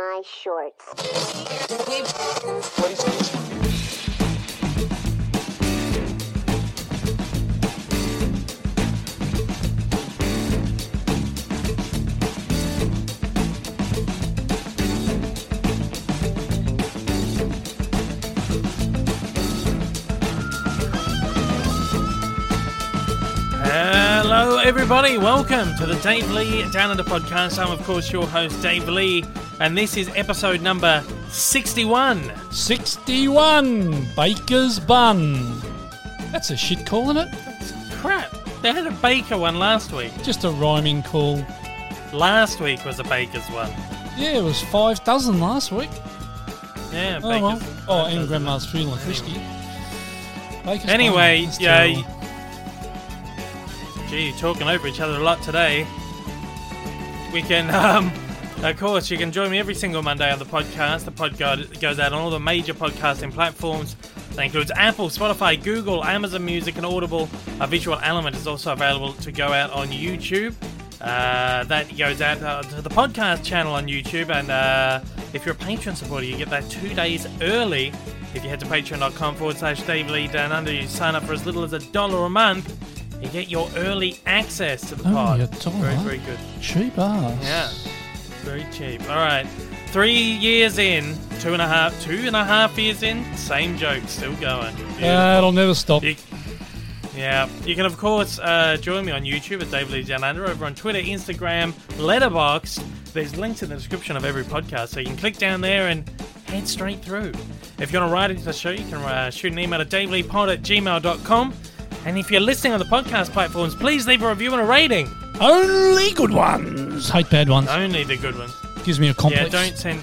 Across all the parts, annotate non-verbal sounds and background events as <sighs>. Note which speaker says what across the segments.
Speaker 1: my shorts.
Speaker 2: Hello, everybody. Welcome to the Dave Lee Down Under podcast. I'm, of course, your host, Dave Lee, and this is episode number 61.
Speaker 3: 61 Baker's Bun. That's a shit call, isn't it?
Speaker 2: Crap. They had a baker one last week.
Speaker 3: Just a rhyming call.
Speaker 2: Last week was a baker's one.
Speaker 3: Yeah, it was five dozen last week.
Speaker 2: Yeah,
Speaker 3: Oh, well. Oh, and Grandma's funeral and frisky. Baker's
Speaker 2: Anyway,
Speaker 3: that's
Speaker 2: yeah. Gee, talking over each other a lot today. We can, <laughs> um, of course, you can join me every single Monday on the podcast. The podcast goes out on all the major podcasting platforms. That includes Apple, Spotify, Google, Amazon Music, and Audible. A visual element is also available to go out on YouTube. Uh, that goes out uh, to the podcast channel on YouTube, and uh, if you're a patron supporter, you get that two days early. If you head to patreon.com forward slash Dave Lee Down Under, you sign up for as little as a dollar a month. You get your early access to the
Speaker 3: Oh,
Speaker 2: pod.
Speaker 3: dollar.
Speaker 2: Very, very good.
Speaker 3: Cheap ass.
Speaker 2: Yeah, very cheap. All right, three years in, two and a half, two and a half years in, same joke, still going. Beautiful.
Speaker 3: That'll never stop.
Speaker 2: You- yeah, you can of course uh, join me on YouTube at Dave Lee Down Under, over on Twitter, Instagram, Letterboxd. There's links in the description of every podcast, so you can click down there and head straight through. If you want to write into the show, you can uh, shoot an email at daveleypod at gmail.com. And if you're listening on the podcast platforms, please leave a review and a rating.
Speaker 3: Only good ones. Hate bad ones.
Speaker 2: Only the good ones.
Speaker 3: Gives me a complex.
Speaker 2: Yeah, don't send.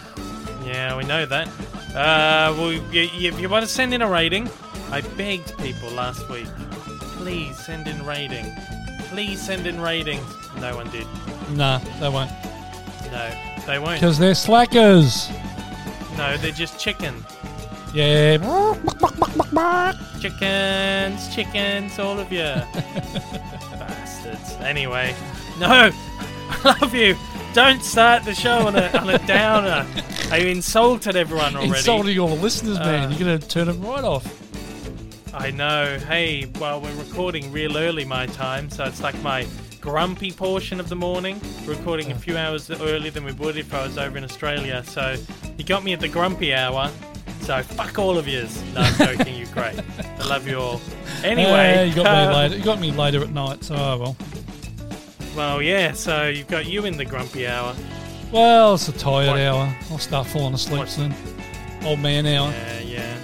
Speaker 2: Yeah, we know that. Uh, well, y- y- if you want to send in a rating, I begged people last week. Please send in rating. Please send in ratings. No one did.
Speaker 3: Nah, they won't.
Speaker 2: No, they won't.
Speaker 3: Because they're slackers.
Speaker 2: No, they're just chicken.
Speaker 3: Yeah.
Speaker 2: Chickens, chickens, all of you. <laughs> Bastards. Anyway, no, <laughs> I love you. Don't start the show on a, on a downer. I insulted everyone already.
Speaker 3: Insulting all the listeners, man.
Speaker 2: Uh.
Speaker 3: You're going to turn them right off.
Speaker 2: I know. Hey, well, we're recording real early my time, so it's like my grumpy portion of the morning. Recording a few hours earlier than we would if I was over in Australia. So you got me at the grumpy hour. So fuck all of yous. No, I'm joking. You're great. I love you all. Anyway,
Speaker 3: Yeah, you got
Speaker 2: uh,
Speaker 3: me later. You got me later at night. So oh well.
Speaker 2: Well, yeah. So you've got you in the grumpy hour.
Speaker 3: Well, it's a tired
Speaker 2: What?
Speaker 3: hour. I'll start falling asleep
Speaker 2: What?
Speaker 3: soon. Old man hour.
Speaker 2: Yeah, yeah.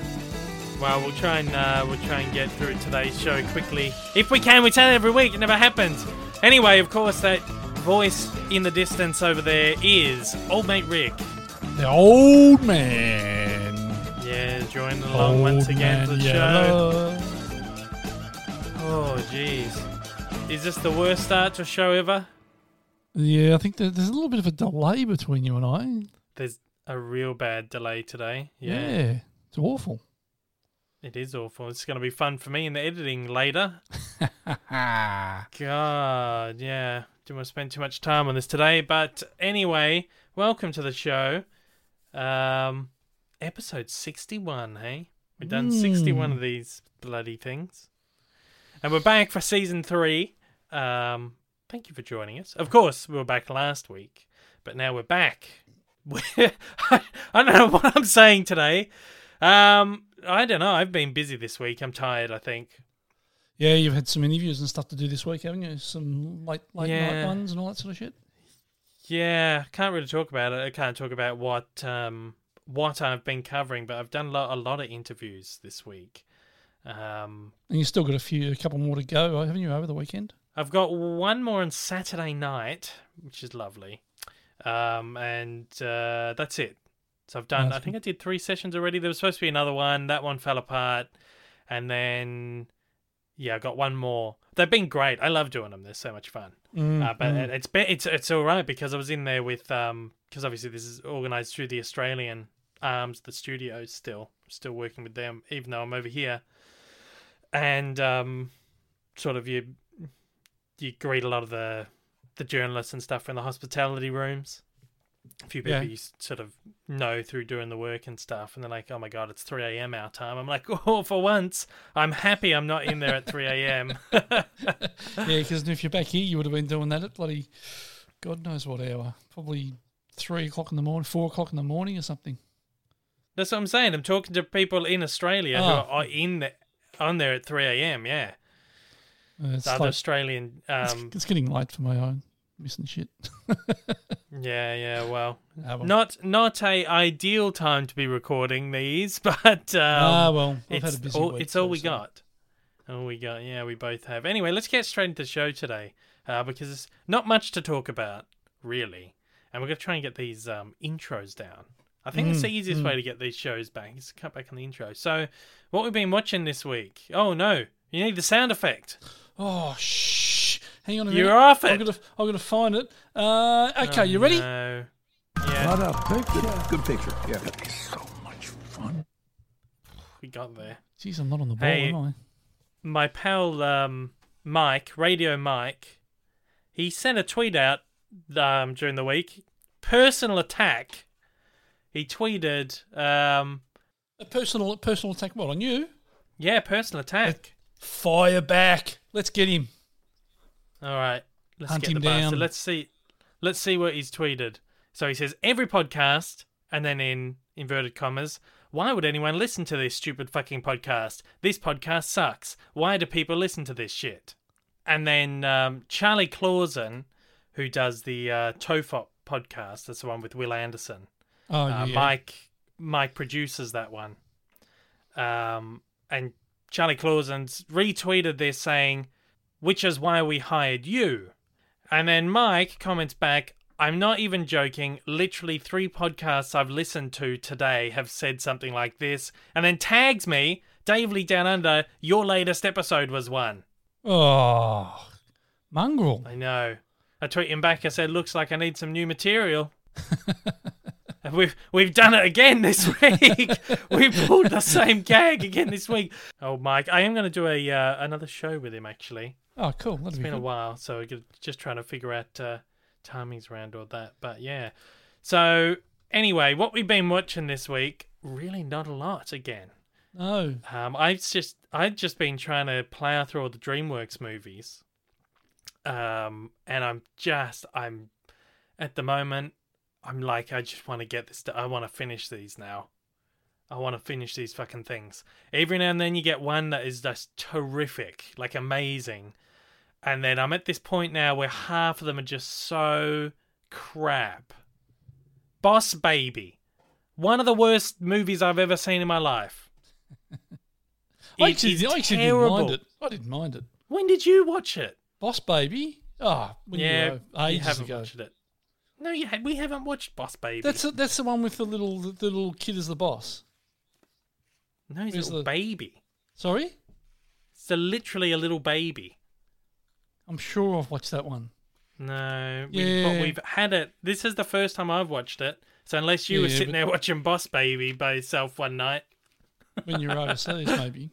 Speaker 2: Well, we'll try and uh, we'll try and get through today's show quickly if we can. We say that every week. It never happens. Anyway, of course, that voice in the distance over there is old mate Rick.
Speaker 3: The old man.
Speaker 2: Joining along
Speaker 3: old
Speaker 2: once again to the show. Oh, jeez. Is this the worst start to a show ever?
Speaker 3: Yeah, I think there's a little bit of a delay between you and I.
Speaker 2: There's a real bad delay today.
Speaker 3: Yeah,
Speaker 2: Yeah,
Speaker 3: it's awful.
Speaker 2: it is awful. It's going to be fun for me in the editing later. <laughs> God, yeah. Didn't want to spend too much time on this today, but anyway, welcome to the show. Um, episode sixty-one. Hey, we've done
Speaker 3: Mm.
Speaker 2: of these bloody things, and we're back for season three. Um, thank you for joining us. Of course, we were back last week, but now we're back. <laughs> I don't know what I'm saying today. Um, I don't know. I've been busy this week. I'm tired. I think.
Speaker 3: Yeah, you've had some interviews and stuff to do this week, haven't you? Some late late
Speaker 2: Yeah.
Speaker 3: night ones and all that sort of shit.
Speaker 2: Yeah, can't really talk about it. I can't talk about what um, what I've been covering, but I've done a lot, a lot of interviews this week. Um,
Speaker 3: And you still got a few, a couple more to go, haven't you, over the weekend?
Speaker 2: I've got one more on Saturday night, which is lovely, um, and uh, that's it. So I've done.
Speaker 3: That's
Speaker 2: I think I did three sessions already. There was supposed to be another one. That one fell apart, and then yeah, I got one more. They've been great. I love doing them. They're so much fun.
Speaker 3: Mm,
Speaker 2: Uh, but
Speaker 3: mm.
Speaker 2: it's it's it's all right because I was in there with um because obviously this is organized through the Australian arms, the studios still still working with them, even though I'm over here, and um sort of you you greet a lot of the the journalists and stuff in the hospitality rooms, a few people
Speaker 3: Yeah.
Speaker 2: you sort of know through doing the work and stuff, and they're like, "Oh my god, it's three a.m. our time." I'm like, <laughs> "Oh, for once, I'm happy I'm not in there at three a.m." <laughs>
Speaker 3: Yeah, because if you're back here, you would have been doing that at bloody God knows what hour. Probably three o'clock in the morning, four o'clock in the morning, or something.
Speaker 2: That's what I'm saying. I'm talking to people in Australia who
Speaker 3: Oh.
Speaker 2: are in the, on there at three a.m. Yeah,
Speaker 3: Uh, it's,
Speaker 2: the other
Speaker 3: like-
Speaker 2: Australian. <laughs>
Speaker 3: it's-
Speaker 2: Um,
Speaker 3: it's getting late for my own missing shit. <laughs>
Speaker 2: yeah, yeah. Well,
Speaker 3: Ah, well.
Speaker 2: not not a ideal time to be recording these, <laughs> but um,
Speaker 3: ah, well, I've had
Speaker 2: it's
Speaker 3: a busy
Speaker 2: all,
Speaker 3: week.
Speaker 2: it's all we
Speaker 3: so-
Speaker 2: got. All we got. Yeah, we both have. Anyway, let's get straight into the show today uh, because there's not much to talk about, really. And we're going to try and get these um, intros down. I think it's the
Speaker 3: Mm,
Speaker 2: easiest way to get these shows back is to cut back on the intro. So, what we've been watching this week. Oh, no. You need the sound effect.
Speaker 3: Oh, shh. Hang on a
Speaker 2: You're
Speaker 3: minute.
Speaker 2: off
Speaker 3: I'm
Speaker 2: it.
Speaker 3: gonna, I'm gonna find it. Uh, okay,
Speaker 2: Oh,
Speaker 3: you ready?
Speaker 2: No. Yeah,
Speaker 1: What a picture.
Speaker 4: Good picture. Yeah.
Speaker 1: So much fun.
Speaker 2: we got there.
Speaker 3: Jeez, I'm not on the ball,
Speaker 2: Hey.
Speaker 3: am I?
Speaker 2: my pal um, Mike, Radio Mike, he sent a tweet out um, during the week. Personal attack. He tweeted, um,
Speaker 3: A personal, personal attack. What on you?
Speaker 2: yeah, personal attack.
Speaker 3: Fire back. Let's get him.
Speaker 2: All right, let's
Speaker 3: Hunt
Speaker 2: get
Speaker 3: him
Speaker 2: the bastard.
Speaker 3: down.
Speaker 2: Let's see. Let's see what he's tweeted. So he says every podcast, and then in inverted commas, why would anyone listen to this stupid fucking podcast? This podcast sucks. Why do people listen to this shit? And then um, Charlie Clausen, who does the uh, Tofop podcast, that's the one with Wil Anderson.
Speaker 3: Oh,
Speaker 2: Uh,
Speaker 3: yeah.
Speaker 2: Mike Mike produces that one. Um, and Charlie Clausen's retweeted this saying, which is why we hired you. And then Mike comments back, I'm not even joking. Literally three podcasts I've listened to today have said something like this, and then tags me, Dave Lee Down Under, your latest episode was one.
Speaker 3: Oh, mongrel.
Speaker 2: I know. I tweet him back. I said, "Looks like I need some new material." <laughs> We've we've done it again this <laughs> week. we pulled the same gag again this week. Oh, Mike, I am going to do a uh, another show with him. Actually,
Speaker 3: Oh, cool. That'd
Speaker 2: it's
Speaker 3: be
Speaker 2: been a while, so we're just trying to figure out uh, timings around all that. But yeah. So anyway, what we've been watching this week? Really, not a lot. Again,
Speaker 3: No.
Speaker 2: um, I've just I've just been trying to plow through all the DreamWorks movies, um, and I'm just I'm at the moment I'm like I just want to get this. I want to finish these now. I want to finish these fucking things. Every now and then you get one that is just terrific, like amazing, and then I'm at this point now where half of them are just so crap. Boss Baby, one of the worst movies I've ever seen in my life. <laughs>
Speaker 3: I actually, I actually didn't mind it. I didn't mind it.
Speaker 2: When did you watch it?
Speaker 3: Boss Baby. Oh, when
Speaker 2: yeah,
Speaker 3: you were
Speaker 2: you haven't
Speaker 3: ago.
Speaker 2: watched it. No, you had. We haven't watched Boss Baby.
Speaker 3: That's a, that's the one with the little the little kid as the boss.
Speaker 2: no, he's a little
Speaker 3: the-
Speaker 2: baby.
Speaker 3: Sorry,
Speaker 2: It's a, literally a little baby.
Speaker 3: I'm sure I've watched that one.
Speaker 2: No, we,
Speaker 3: Yeah.
Speaker 2: but we've had it. This is the first time I've watched it. So unless you were sitting
Speaker 3: but-
Speaker 2: there watching Boss Baby by yourself one night,
Speaker 3: When you're overseas, <laughs> maybe.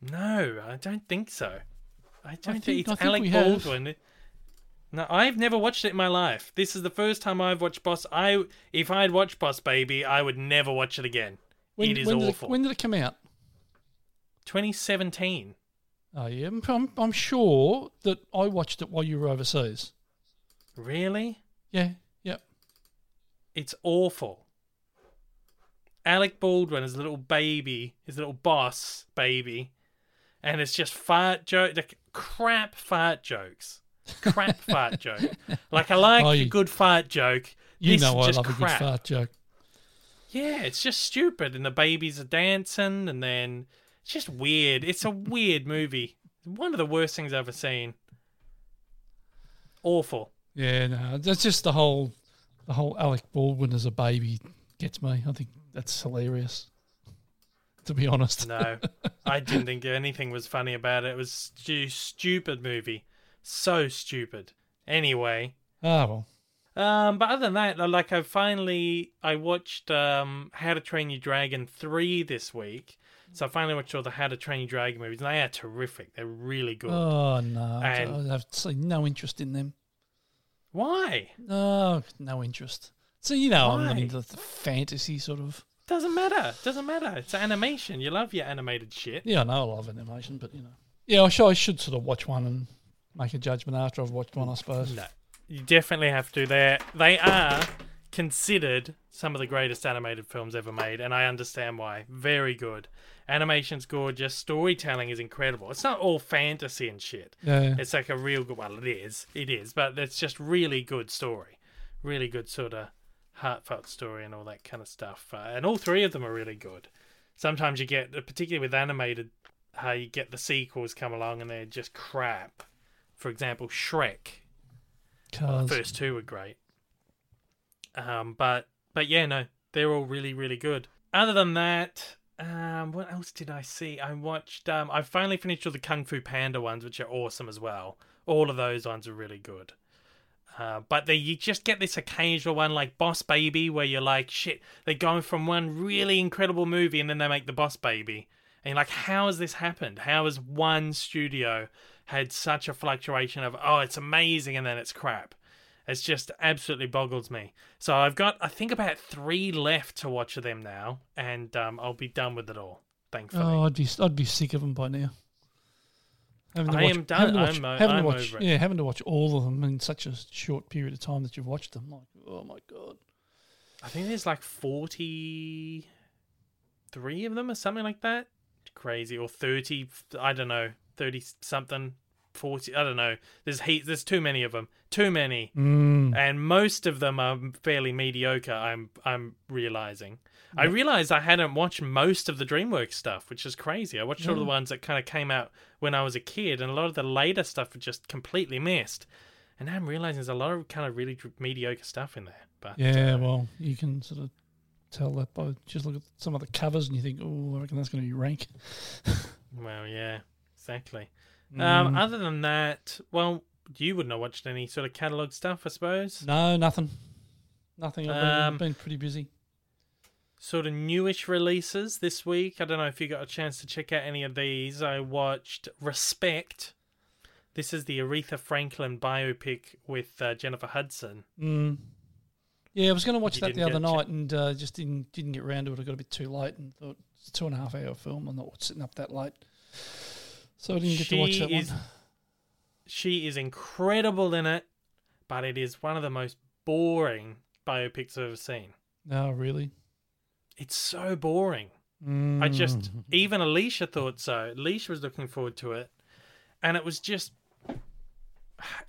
Speaker 2: no, I don't think so. I don't think,
Speaker 3: think- I
Speaker 2: it's
Speaker 3: think
Speaker 2: Alec
Speaker 3: have.
Speaker 2: Baldwin. No, I've never watched it in my life. This is the first time I've watched Boss. I if I'd watched Boss Baby, I would never watch it again.
Speaker 3: When,
Speaker 2: it is
Speaker 3: when
Speaker 2: awful.
Speaker 3: Did it, when did it come out?
Speaker 2: 2017.
Speaker 3: Oh yeah, I'm, I'm, sure that I watched it while you were overseas.
Speaker 2: Really?
Speaker 3: Yeah, yeah.
Speaker 2: It's awful. Alec Baldwin is a little baby, his little boss baby, and it's just fart joke, like crap fart jokes, crap fart joke. Like I like
Speaker 3: Oh,
Speaker 2: a good fart joke.
Speaker 3: You
Speaker 2: This
Speaker 3: know I
Speaker 2: just
Speaker 3: love a good fart joke.
Speaker 2: Yeah, it's just stupid, and the babies are dancing, and then it's just weird. It's a weird movie. One of the worst things I've ever seen. Awful.
Speaker 3: Yeah, no, that's just the whole the whole Alec Baldwin as a baby gets me. I think that's hilarious. <laughs> To be honest.
Speaker 2: No, I didn't think anything was funny about it. It was stu- stupid movie, so stupid. Anyway,
Speaker 3: Ah well.
Speaker 2: um, but other than that, like I finally I watched um How to Train Your Dragon three this week. So I finally watched all the How to Train Your Dragon movies, and they are terrific. They're really good.
Speaker 3: Oh no, I
Speaker 2: And-
Speaker 3: I have say no interest in them.
Speaker 2: Why?
Speaker 3: No, no interest. So you know, I'm not into the fantasy sort of.
Speaker 2: Doesn't matter. Doesn't matter. It's animation. You love your animated shit.
Speaker 3: Yeah, I know I love animation, but you know, yeah, I should, I should sort of watch one and make a judgment after I've watched one, I suppose.
Speaker 2: No, you definitely have to. They they are considered some of the greatest animated films ever made, and I understand why. Very good. Animation's gorgeous. Storytelling is incredible. It's not all fantasy and shit.
Speaker 3: Yeah,
Speaker 2: It's like a real good. Well, it is. It is, but it's just really good story. Really good sort of heartfelt story and all that kind of stuff. Uh, and all three of them are really good. Sometimes you get, particularly with animated, how you get the sequels come along and they're just crap. For example, Shrek.
Speaker 3: cars.
Speaker 2: The first two were great. Um, but but yeah, no, they're all really really good. Other than that, um, what else did I see? I watched. Um, I finally finished all the Kung Fu Panda ones, which are awesome as well. All of those ones are really good. Uh, but they, you just get this occasional one like Boss Baby, where you're like, shit, they're going from one really incredible movie and then they make the Boss Baby. And you're like, how has this happened? How has one studio had such a fluctuation of, oh, it's amazing and then it's crap? It's just absolutely boggles me. So I've got, I think, about three left to watch of them now, and um, I'll be done with it all, thankfully.
Speaker 3: Oh, I'd be I'd be sick of them by now. Having to
Speaker 2: I
Speaker 3: watch-
Speaker 2: am done.
Speaker 3: having to watch-
Speaker 2: I'm
Speaker 3: having
Speaker 2: I'm
Speaker 3: watch-
Speaker 2: over it.
Speaker 3: Yeah, having to watch all of them in such a short period of time that you've watched them. Like, oh my god.
Speaker 2: I think there's like 43 of them or something like that. Crazy. Or 30, I don't know, 30 something, 40, I don't know. There's heat, there's too many of them. Too many.
Speaker 3: Mm.
Speaker 2: And most of them are fairly mediocre, I'm I'm realizing. I realized I hadn't watched most of the DreamWorks stuff, which is crazy. I watched all the ones that kind of came out when I was a kid, and a lot of the later stuff just completely missed. And now I'm realizing there's a lot of kind of really mediocre stuff in there. But
Speaker 3: Yeah,
Speaker 2: uh,
Speaker 3: well, you can sort of tell that by just look at some of the covers and you think, oh, I reckon that's going to be rank. <laughs>
Speaker 2: Well, yeah, exactly. Um,
Speaker 3: Mm.
Speaker 2: other than that, well, you wouldn't have watched any sort of catalog stuff, I suppose.
Speaker 3: no, nothing. Nothing. I've been,
Speaker 2: Um,
Speaker 3: been pretty busy.
Speaker 2: Sort of newish releases this week. I don't know if you got a chance to check out any of these. I watched Respect. This is the Aretha Franklin biopic with uh, Jennifer Hudson.
Speaker 3: Mm. Yeah, I was going to watch
Speaker 2: You
Speaker 3: that the other night and uh, just didn't didn't get around to it. I got a bit too late and thought it's a two and a half hour film. I'm not sitting up that late, so I didn't get to watch
Speaker 2: She
Speaker 3: that
Speaker 2: is-
Speaker 3: one.
Speaker 2: She is incredible in it, but it is one of the most boring biopics I've ever seen.
Speaker 3: No, really.
Speaker 2: It's so boring. I just
Speaker 3: Mm.
Speaker 2: even Alicia thought so. Alicia was looking forward to it, and it was just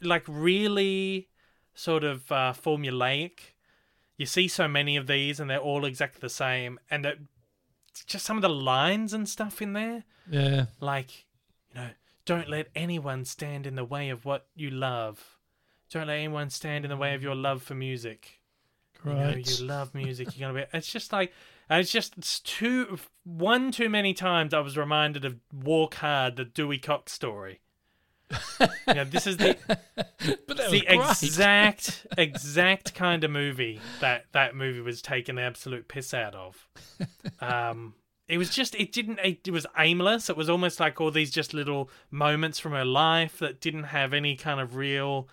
Speaker 2: like really sort of uh, formulaic. You see so many of these, and they're all exactly the same, and that just some of the lines and stuff in there,
Speaker 3: yeah.
Speaker 2: like don't let anyone stand in the way of what you love. Don't let anyone stand in the way of your love for music. You know, you love music. You're gonna be. It's just like it's just it's too one too many times. I was reminded of Walk Hard, the Dewey Cox story. you know, this is the <laughs> the exact <laughs> exact kind of movie that that movie was taking the absolute piss out of. Um, it was just it didn't it, it was aimless. It was almost like all these just little moments from her life that didn't have any kind of real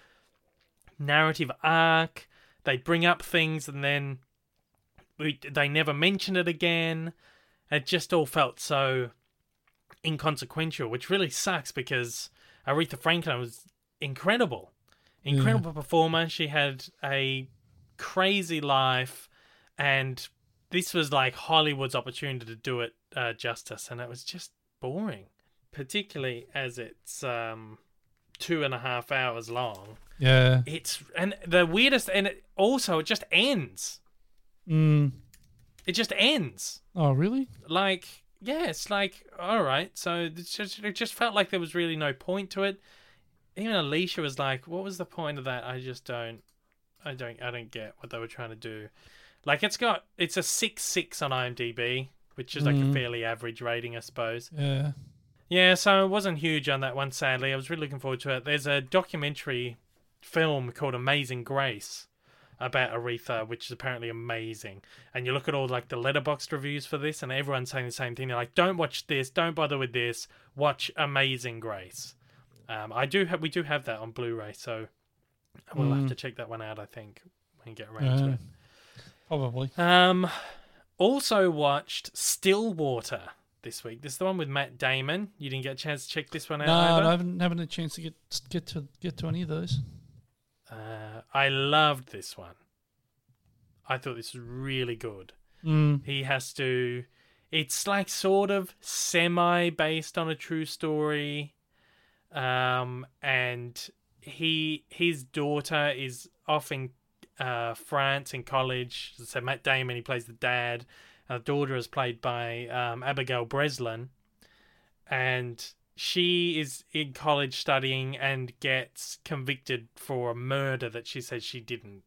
Speaker 2: narrative arc. They bring up things and then we, they never mention it again. It just all felt so inconsequential, which really sucks because Aretha Franklin was incredible. Incredible mm. performer. She had a crazy life, and this was like Hollywood's opportunity to do it uh, justice, and it was just boring, particularly as it's um, two and a half hours long.
Speaker 3: Yeah.
Speaker 2: It's and the weirdest, and it also it just ends.
Speaker 3: Mm.
Speaker 2: It just ends.
Speaker 3: Oh, really?
Speaker 2: Like yeah, it's like all right. So it's just, it just felt like there was really no point to it. Even Alicia was like, "What was the point of that?" I just don't, I don't, I don't get what they were trying to do. Like it's got it's a six six on IMDb, which is like a
Speaker 3: Mhm.
Speaker 2: fairly average rating, I suppose.
Speaker 3: Yeah.
Speaker 2: Yeah, so it wasn't huge on that one, sadly. I was really looking forward to it. There's a documentary film called Amazing Grace about Aretha, which is apparently amazing. And you look at all like the letterboxd reviews for this, and everyone's saying the same thing. They're like, "Don't watch this. Don't bother with this. Watch Amazing Grace." Um, I do have, we do have that on Blu-ray, so We'll have
Speaker 3: Mm.
Speaker 2: to check that one out. I think and get around to it.
Speaker 3: Probably.
Speaker 2: Um, also watched Stillwater this week. This is the one with Matt Damon. You didn't get a chance to check this one out.
Speaker 3: No,
Speaker 2: either?
Speaker 3: I haven't haven't had a chance to get get to get to any of those.
Speaker 2: Uh, I loved this one. I thought this was really good.
Speaker 3: Mm.
Speaker 2: He has to. It's like sort of semi based on a true story, um, and he his daughter is off in uh, France in college. So Matt Damon he plays the dad, and the daughter is played by um, Abigail Breslin, and she is in college studying and gets convicted for a murder that she says she didn't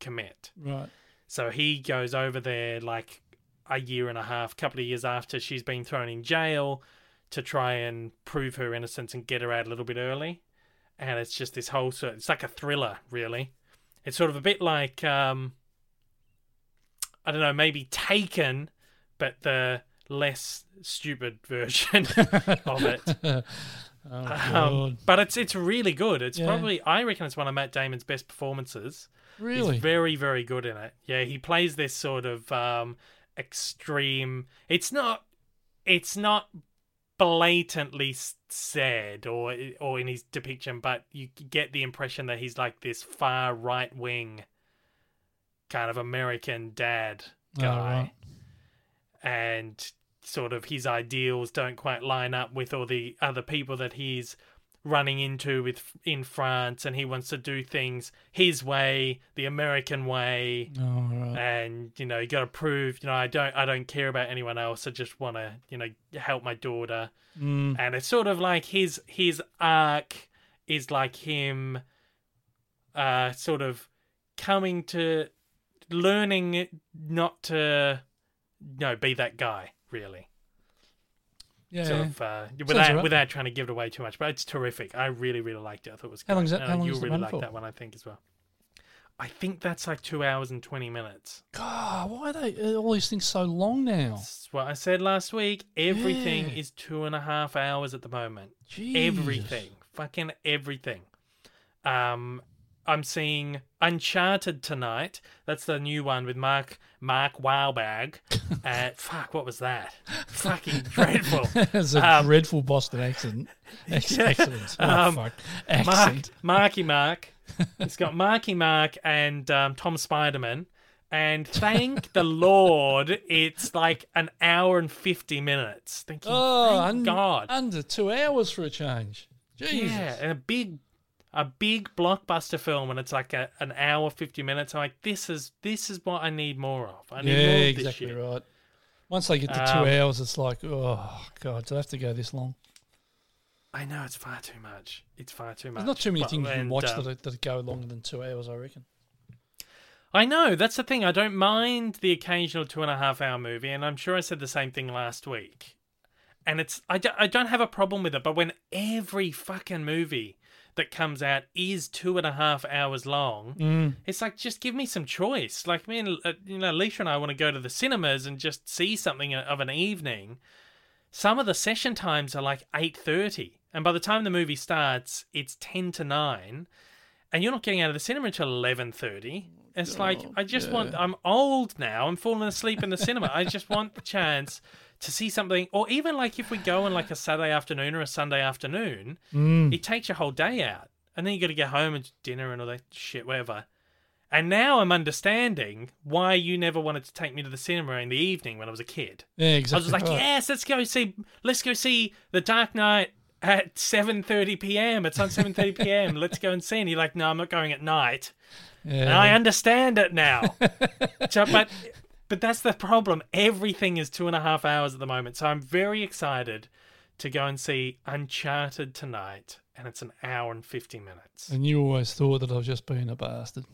Speaker 2: commit.
Speaker 3: Right.
Speaker 2: So he goes over there like a year and a half, couple of years after she's been thrown in jail to try and prove her innocence and get her out a little bit early. And it's just this whole sort it's like a thriller, really. It's sort of a bit like um I don't know, maybe Taken, but the less stupid <laughs> version <laughs> of it.
Speaker 3: Oh,
Speaker 2: Um, but it's it's really good. It's
Speaker 3: Yeah.
Speaker 2: probably I reckon it's one of Matt Damon's best performances.
Speaker 3: really?
Speaker 2: He's very, very good in it. Yeah, he plays this sort of um, extreme. It's not. It's not blatantly said or or in his depiction, but you get the impression that he's like this far right wing kind of American dad
Speaker 3: Oh,
Speaker 2: guy,
Speaker 3: right.
Speaker 2: and sort of his ideals don't quite line up with all the other people that he's running into with in France and he wants to do things his way the American way
Speaker 3: Oh, right.
Speaker 2: and you know you got to prove you know I don't I don't care about anyone else I just want to you know help my daughter
Speaker 3: Mm.
Speaker 2: and it's sort of like his his arc is like him uh sort of coming to learning not to you know be that guy really
Speaker 3: Yeah.
Speaker 2: sort of uh, without
Speaker 3: alright.
Speaker 2: without trying to give it away too much but it's terrific I really really liked it I thought it was
Speaker 3: How long
Speaker 2: great.
Speaker 3: is that- how long is
Speaker 2: really like
Speaker 3: for?
Speaker 2: that one I think as well I think that's like two hours and 20 minutes
Speaker 3: God, why are they all these things so long now?
Speaker 2: That's what I said last week. Everything
Speaker 3: Yeah.
Speaker 2: is two and a half hours at the moment.
Speaker 3: Jesus.
Speaker 2: Everything. Fucking everything. Um, I'm seeing Uncharted tonight. That's the new one with Mark Mark Wahlberg. <laughs> uh, fuck, what was that? Fucking dreadful. <laughs>
Speaker 3: It's a
Speaker 2: Um,
Speaker 3: dreadful Boston accent. <laughs> Ex- Excellent. Oh,
Speaker 2: Um,
Speaker 3: fuck.
Speaker 2: Mark, Marky Mark. It's got Marky Mark and um, Tom Spiderman. And thank the Lord, it's like an hour and 50 minutes. Thank you.
Speaker 3: Oh,
Speaker 2: thank
Speaker 3: un-
Speaker 2: God.
Speaker 3: under two hours for a change. Jesus.
Speaker 2: Yeah, and a big, a big blockbuster film, and it's like a, an hour fifty minutes. I'm like, this is this is what I need more of. I need
Speaker 3: Yeah,
Speaker 2: more of this
Speaker 3: exactly
Speaker 2: shit.
Speaker 3: right. Once they get to
Speaker 2: Um,
Speaker 3: two hours, it's like, oh god, do they have to go this long?
Speaker 2: I know it's far too much. It's far too much.
Speaker 3: There's not too many
Speaker 2: But-
Speaker 3: things you can watch that, that go longer than two hours. I reckon.
Speaker 2: I know that's the thing. I don't mind the occasional two and a half hour movie, and I'm sure I said the same thing last week. And it's I don't, I don't have a problem with it, but when every fucking movie that comes out is two and a half hours long,
Speaker 3: Mm.
Speaker 2: it's like just give me some choice. Like me and uh, you know, Alicia and I want to go to the cinemas and just see something of an evening. Some of the session times are like eight thirty, and by the time the movie starts, it's ten to nine, and you're not getting out of the cinema until eleven thirty. It's like I just want. I'm old now. I'm falling asleep in the cinema. I just want the chance to see something, or even like if we go on like a Saturday afternoon or a Sunday afternoon,
Speaker 3: Mm.
Speaker 2: it takes your whole day out, and then you got to get home and dinner and all that shit, whatever. And now I'm understanding why you never wanted to take me to the cinema in the evening when I was a kid.
Speaker 3: Yeah,
Speaker 2: I was just like,
Speaker 3: right.
Speaker 2: yes, let's go see, let's go see The Dark Knight at 7:30 p.m. It's on 7:30 p.m. <laughs> Let's go and see. And you're like, no, I'm not going at night.
Speaker 3: Yeah.
Speaker 2: And I understand it now. <laughs> so, but but that's the problem. Everything is two and a half hours at the moment. So I'm very excited to go and see Uncharted tonight, and it's an hour and 50 minutes.
Speaker 3: and you always thought that I was just being a bastard.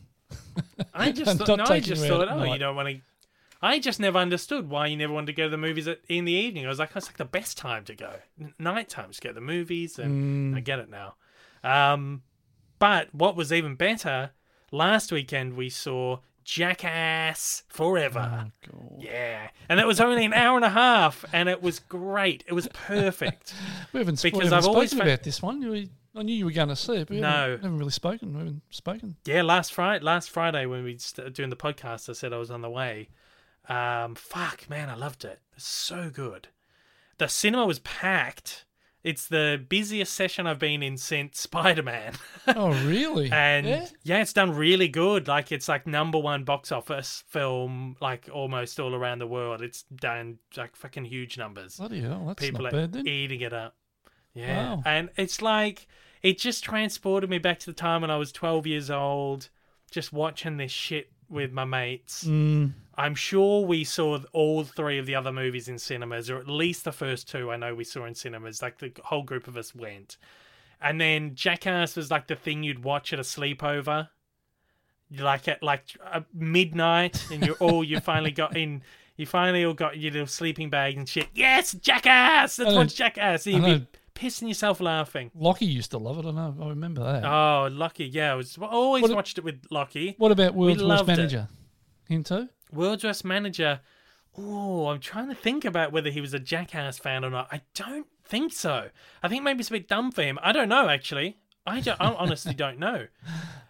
Speaker 2: I just <laughs> thought, no, I just thought, oh, you don't want to. I just never understood why you never wanted to go to the movies at, in the evening. I was like, it's like the best time to go. Night time to go to the movies, and
Speaker 3: Mm.
Speaker 2: I get it now. Um, but what was even better, last weekend we saw Jackass Forever.
Speaker 3: Oh,
Speaker 2: Yeah, and it was only an hour and a half, and it was great. It was perfect. <laughs>
Speaker 3: We haven't,
Speaker 2: Because
Speaker 3: we haven't
Speaker 2: I've
Speaker 3: spoken
Speaker 2: always fa-
Speaker 3: about this one. We, I knew you were going to see it, but we
Speaker 2: No.
Speaker 3: haven't, haven't really spoken. We haven't spoken.
Speaker 2: Yeah, last Friday, last Friday when we started doing the podcast, I said I was on the way. Um, fuck, man, I loved it. It's so good. The cinema was packed. It's the busiest session I've been in since <laughs> Spider Man.
Speaker 3: Oh, really?
Speaker 2: and
Speaker 3: yeah?
Speaker 2: yeah. it's done really good. Like it's like number one box office film, like almost all around the world. It's done like fucking huge numbers.
Speaker 3: Bloody hell, that's
Speaker 2: People
Speaker 3: not
Speaker 2: are
Speaker 3: bad then.
Speaker 2: eating it up. Yeah,
Speaker 3: Wow.
Speaker 2: and it's like it just transported me back to the time when I was twelve years old, just watching this shit with my mates.
Speaker 3: Mm,
Speaker 2: I'm sure we saw all three of the other movies in cinemas, or at least the first two I know we saw in cinemas. Like the whole group of us went. And then Jackass was like the thing you'd watch at a sleepover. Like at like uh, midnight, and you're all you <laughs> finally got in. You finally all got your little sleeping bag and shit. Yes, Jackass. Let's watch Jackass. And you'd be pissing yourself laughing.
Speaker 3: Lockie used to love it. I know. I remember that.
Speaker 2: Oh, Lucky. Yeah, I was I always
Speaker 3: What-
Speaker 2: watched it with Lucky.
Speaker 3: what about World's Worst
Speaker 2: loved it.
Speaker 3: Manager? Him too?
Speaker 2: World's Worst Manager. Oh, I'm trying to think about whether he was a Jackass fan or not. I don't think so. I think maybe it's a bit dumb for him. I don't know actually. I, don't, I honestly <laughs> don't know.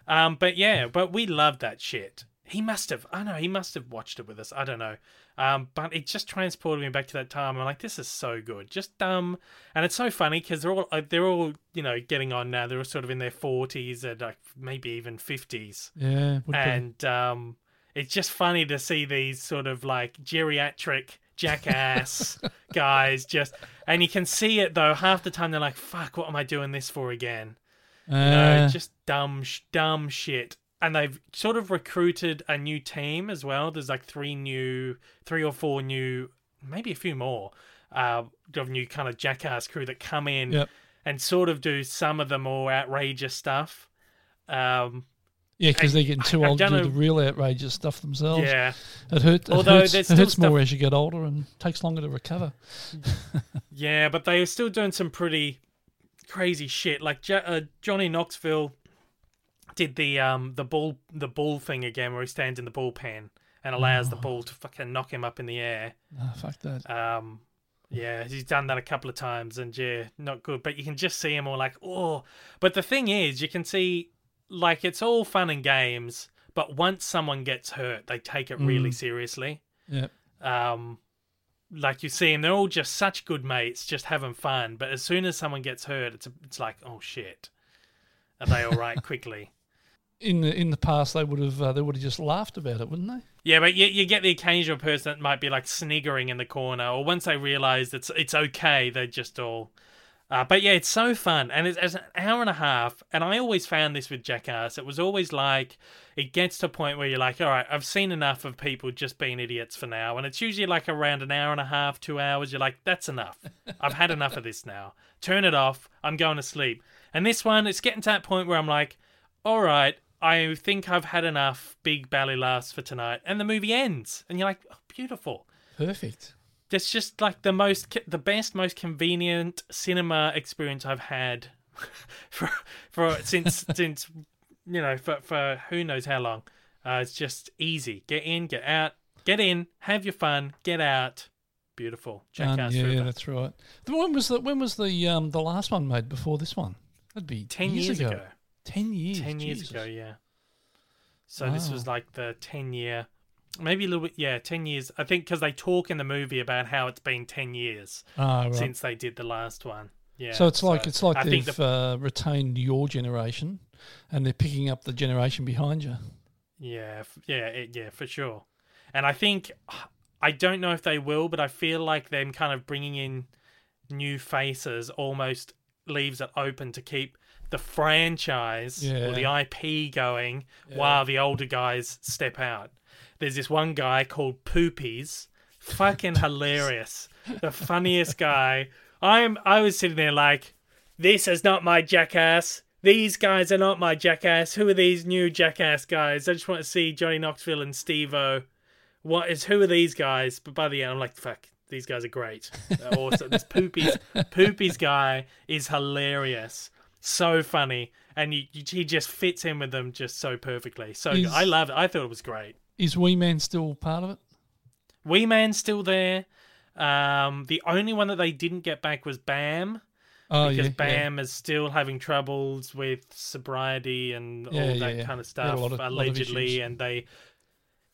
Speaker 2: Um, but yeah, but we love that shit. He must have. I know he must have watched it with us. I don't know. Um, but it just transported me back to that time. I'm like, this is so good, just dumb, and it's so funny because they're all uh, they're all you know getting on now. They're all sort of in their 40s and like maybe even 50s
Speaker 3: Yeah. Be.
Speaker 2: and um, it's just funny to see these sort of like geriatric jackass <laughs> guys just and you can see it though half the time they're like fuck what am i doing this for again you know
Speaker 3: Uh,
Speaker 2: just dumb dumb shit and they've sort of recruited a new team as well there's like three new three or four new maybe a few more uh of new kind of jackass crew that come in
Speaker 3: Yep.
Speaker 2: and sort of do some of the more outrageous stuff um
Speaker 3: yeah, because they're getting too
Speaker 2: I've
Speaker 3: old to do
Speaker 2: a-
Speaker 3: the real outrageous stuff themselves.
Speaker 2: yeah
Speaker 3: It, hurt, it
Speaker 2: Although
Speaker 3: hurts, it hurts
Speaker 2: still
Speaker 3: more as you get older and takes longer to recover.
Speaker 2: Yeah, but they are still doing some pretty crazy shit. Like uh, Johnny Knoxville did the um the ball the ball thing again, where he stands in the ball bullpen and allows the ball to fucking knock him up in the air.
Speaker 3: Ah, fuck that.
Speaker 2: Um, yeah, he's done that a couple of times, and yeah, not good. But you can just see him all like, oh. But the thing is, you can see like it's all fun and games, but once someone gets hurt, they take it really seriously
Speaker 3: Yeah.
Speaker 2: um, like you see them, they're all just such good mates, just having fun. But as soon as someone gets hurt, it's it's like, oh shit, are they all right? <laughs> quickly.
Speaker 3: In the in the past, they would have uh, they would have just laughed about it, wouldn't they?
Speaker 2: Yeah, but you, you get the occasional person that might be like sniggering in the corner, or once they realise it's it's okay, they just all. Uh, but yeah, it's so fun, and it's, it's an hour and a half. And I always found this with Jackass. It was always like it gets to a point where you're like, all right, I've seen enough of people just being idiots for now, and it's usually like around an hour and a half, two hours. You're like, that's enough. I've had enough of this now. Turn it off. I'm going to sleep. And this one, it's getting to that point where I'm like, all right, I think I've had enough big belly laughs for tonight. And the movie ends. And you're like, oh, beautiful.
Speaker 3: Perfect.
Speaker 2: It's just like the most, the best, most convenient cinema experience I've had <laughs> for, for since, <laughs> since, you know, for, for who knows how long. Uh, it's just easy. Get in, get out, get in, have your fun, get out. Beautiful.
Speaker 3: Um,
Speaker 2: Jackass
Speaker 3: yeah,
Speaker 2: River.
Speaker 3: that's right. The when was the when was the um the last one made before this one? That'd be
Speaker 2: 10 years, ago.
Speaker 3: Ten years.
Speaker 2: 10 years
Speaker 3: Jesus.
Speaker 2: ago, yeah. So this was like the 10 year, maybe a little bit, yeah, 10 years. I think because they talk in the movie about how it's been 10 years
Speaker 3: Ah, right.
Speaker 2: since they did the last one. Yeah.
Speaker 3: so it's like it's like
Speaker 2: I
Speaker 3: they've
Speaker 2: the,
Speaker 3: uh, retained your generation, and they're picking up the generation behind you.
Speaker 2: yeah, f- yeah, it, yeah, for sure. And I think, I don't know if they will, but I feel like them kind of bringing in new faces almost leaves it open to keep the franchise or the IP going while the older guys step out. There's this one guy called Poopies, fucking hilarious, the funniest guy. I'm I was sitting there like, this is not my jackass. These guys are not my jackass. Who are these new jackass guys? I just want to see Johnny Knoxville and Steve-O. What is who are these guys? But by the end, I'm like, fuck, these guys are great. They're awesome. this Poopies Poopies guy is hilarious, so funny, and you, you, he just fits in with them just so perfectly. So
Speaker 3: Is-
Speaker 2: I love it. I thought it was great.
Speaker 3: Is Wee Man still part of it?
Speaker 2: Wee Man's still there. Um, the only one that they didn't get back was Bam.
Speaker 3: Oh
Speaker 2: because
Speaker 3: yeah,
Speaker 2: Bam is still having troubles with sobriety and
Speaker 3: Yeah,
Speaker 2: all that
Speaker 3: yeah.
Speaker 2: kind of
Speaker 3: He had a
Speaker 2: stuff
Speaker 3: of-
Speaker 2: allegedly, and they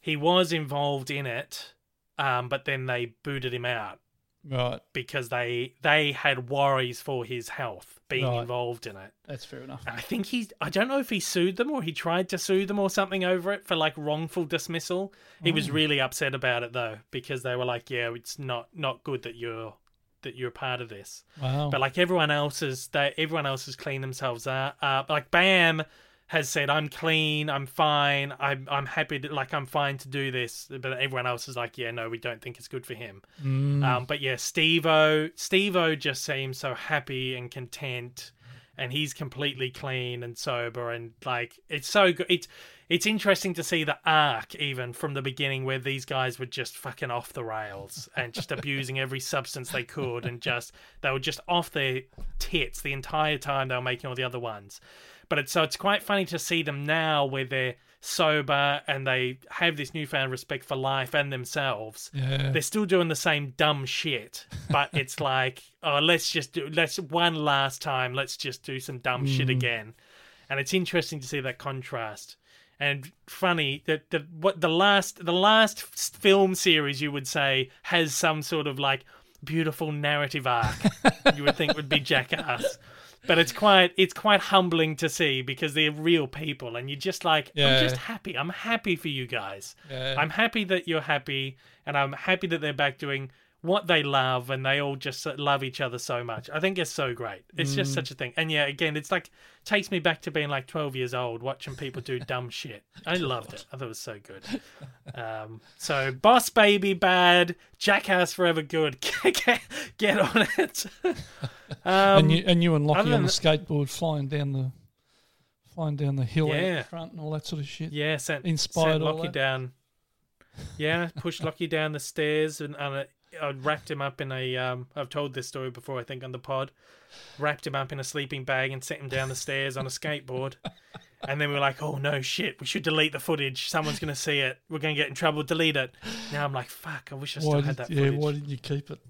Speaker 2: he was involved in it, um, but then they booted him out
Speaker 3: yeah. Right,
Speaker 2: because they they had worries for his health being
Speaker 3: Right.
Speaker 2: involved in it.
Speaker 3: that's fair enough.
Speaker 2: I think he's I don't know if he sued them or he tried to sue them or something over it for like wrongful dismissal. He
Speaker 3: Oh.
Speaker 2: was really upset about it though because they were like, yeah, it's not not good that you're that you're a part of this.
Speaker 3: Wow.
Speaker 2: But like everyone else is they everyone else has cleaned themselves up. Uh, like Bam has said, I'm clean, I'm fine, I'm I'm happy to like I'm fine to do this. But everyone else is like, yeah, no, we don't think it's good for him.
Speaker 3: Mm,
Speaker 2: Um, but yeah, Steve-O, Steve-O just seems so happy and content, and he's completely clean and sober, and like it's so good. It's it's interesting to see the arc even from the beginning where these guys were just fucking off the rails and just abusing every substance they could, and just they were just off their tits the entire time they were making all the other ones. But it's so it's quite funny to see them now where they're sober and they have this newfound respect for life and themselves
Speaker 3: yeah.
Speaker 2: they're still doing the same dumb shit, but <laughs> it's like, oh, let's just do let's one last time, let's just do some dumb shit
Speaker 3: Mm.
Speaker 2: again, and it's interesting to see that contrast. And funny that the what the last the last film series you would say has some sort of like beautiful narrative arc you would think would be <laughs> Jackass. But it's quite it's quite humbling to see because they're real people and you're just like
Speaker 3: Yeah.
Speaker 2: I'm just happy. I'm happy for you guys.
Speaker 3: yeah.
Speaker 2: I'm happy that you're happy, and I'm happy that they're back doing what they love, and they all just love each other so much. I think it's so great. It's just such a thing. And yeah, again, it's like takes me back to being like 12 years old, watching people do dumb <laughs> shit. I loved it. I thought it was so good. Um, so, Boss Baby bad, Jackass forever good. <laughs> get, on it. <laughs> um,
Speaker 3: and you and you and Lockie on the skateboard flying down the flying down the hill out
Speaker 2: Yeah.
Speaker 3: front and all that sort of shit.
Speaker 2: Yeah, sent,
Speaker 3: Inspired
Speaker 2: sent Lockie down. Yeah, pushed Lockie down the stairs and, I wrapped him up in a. Um, I've told this story before, I think, on the pod. Wrapped him up in a sleeping bag and sent him down the stairs on a skateboard. And then we were like, oh no, shit, we should delete the footage. Someone's going to see it. We're going to get in trouble. Delete it. Now I'm like, fuck, I wish I still
Speaker 3: Why
Speaker 2: had
Speaker 3: did,
Speaker 2: that
Speaker 3: yeah, why didn't you keep it?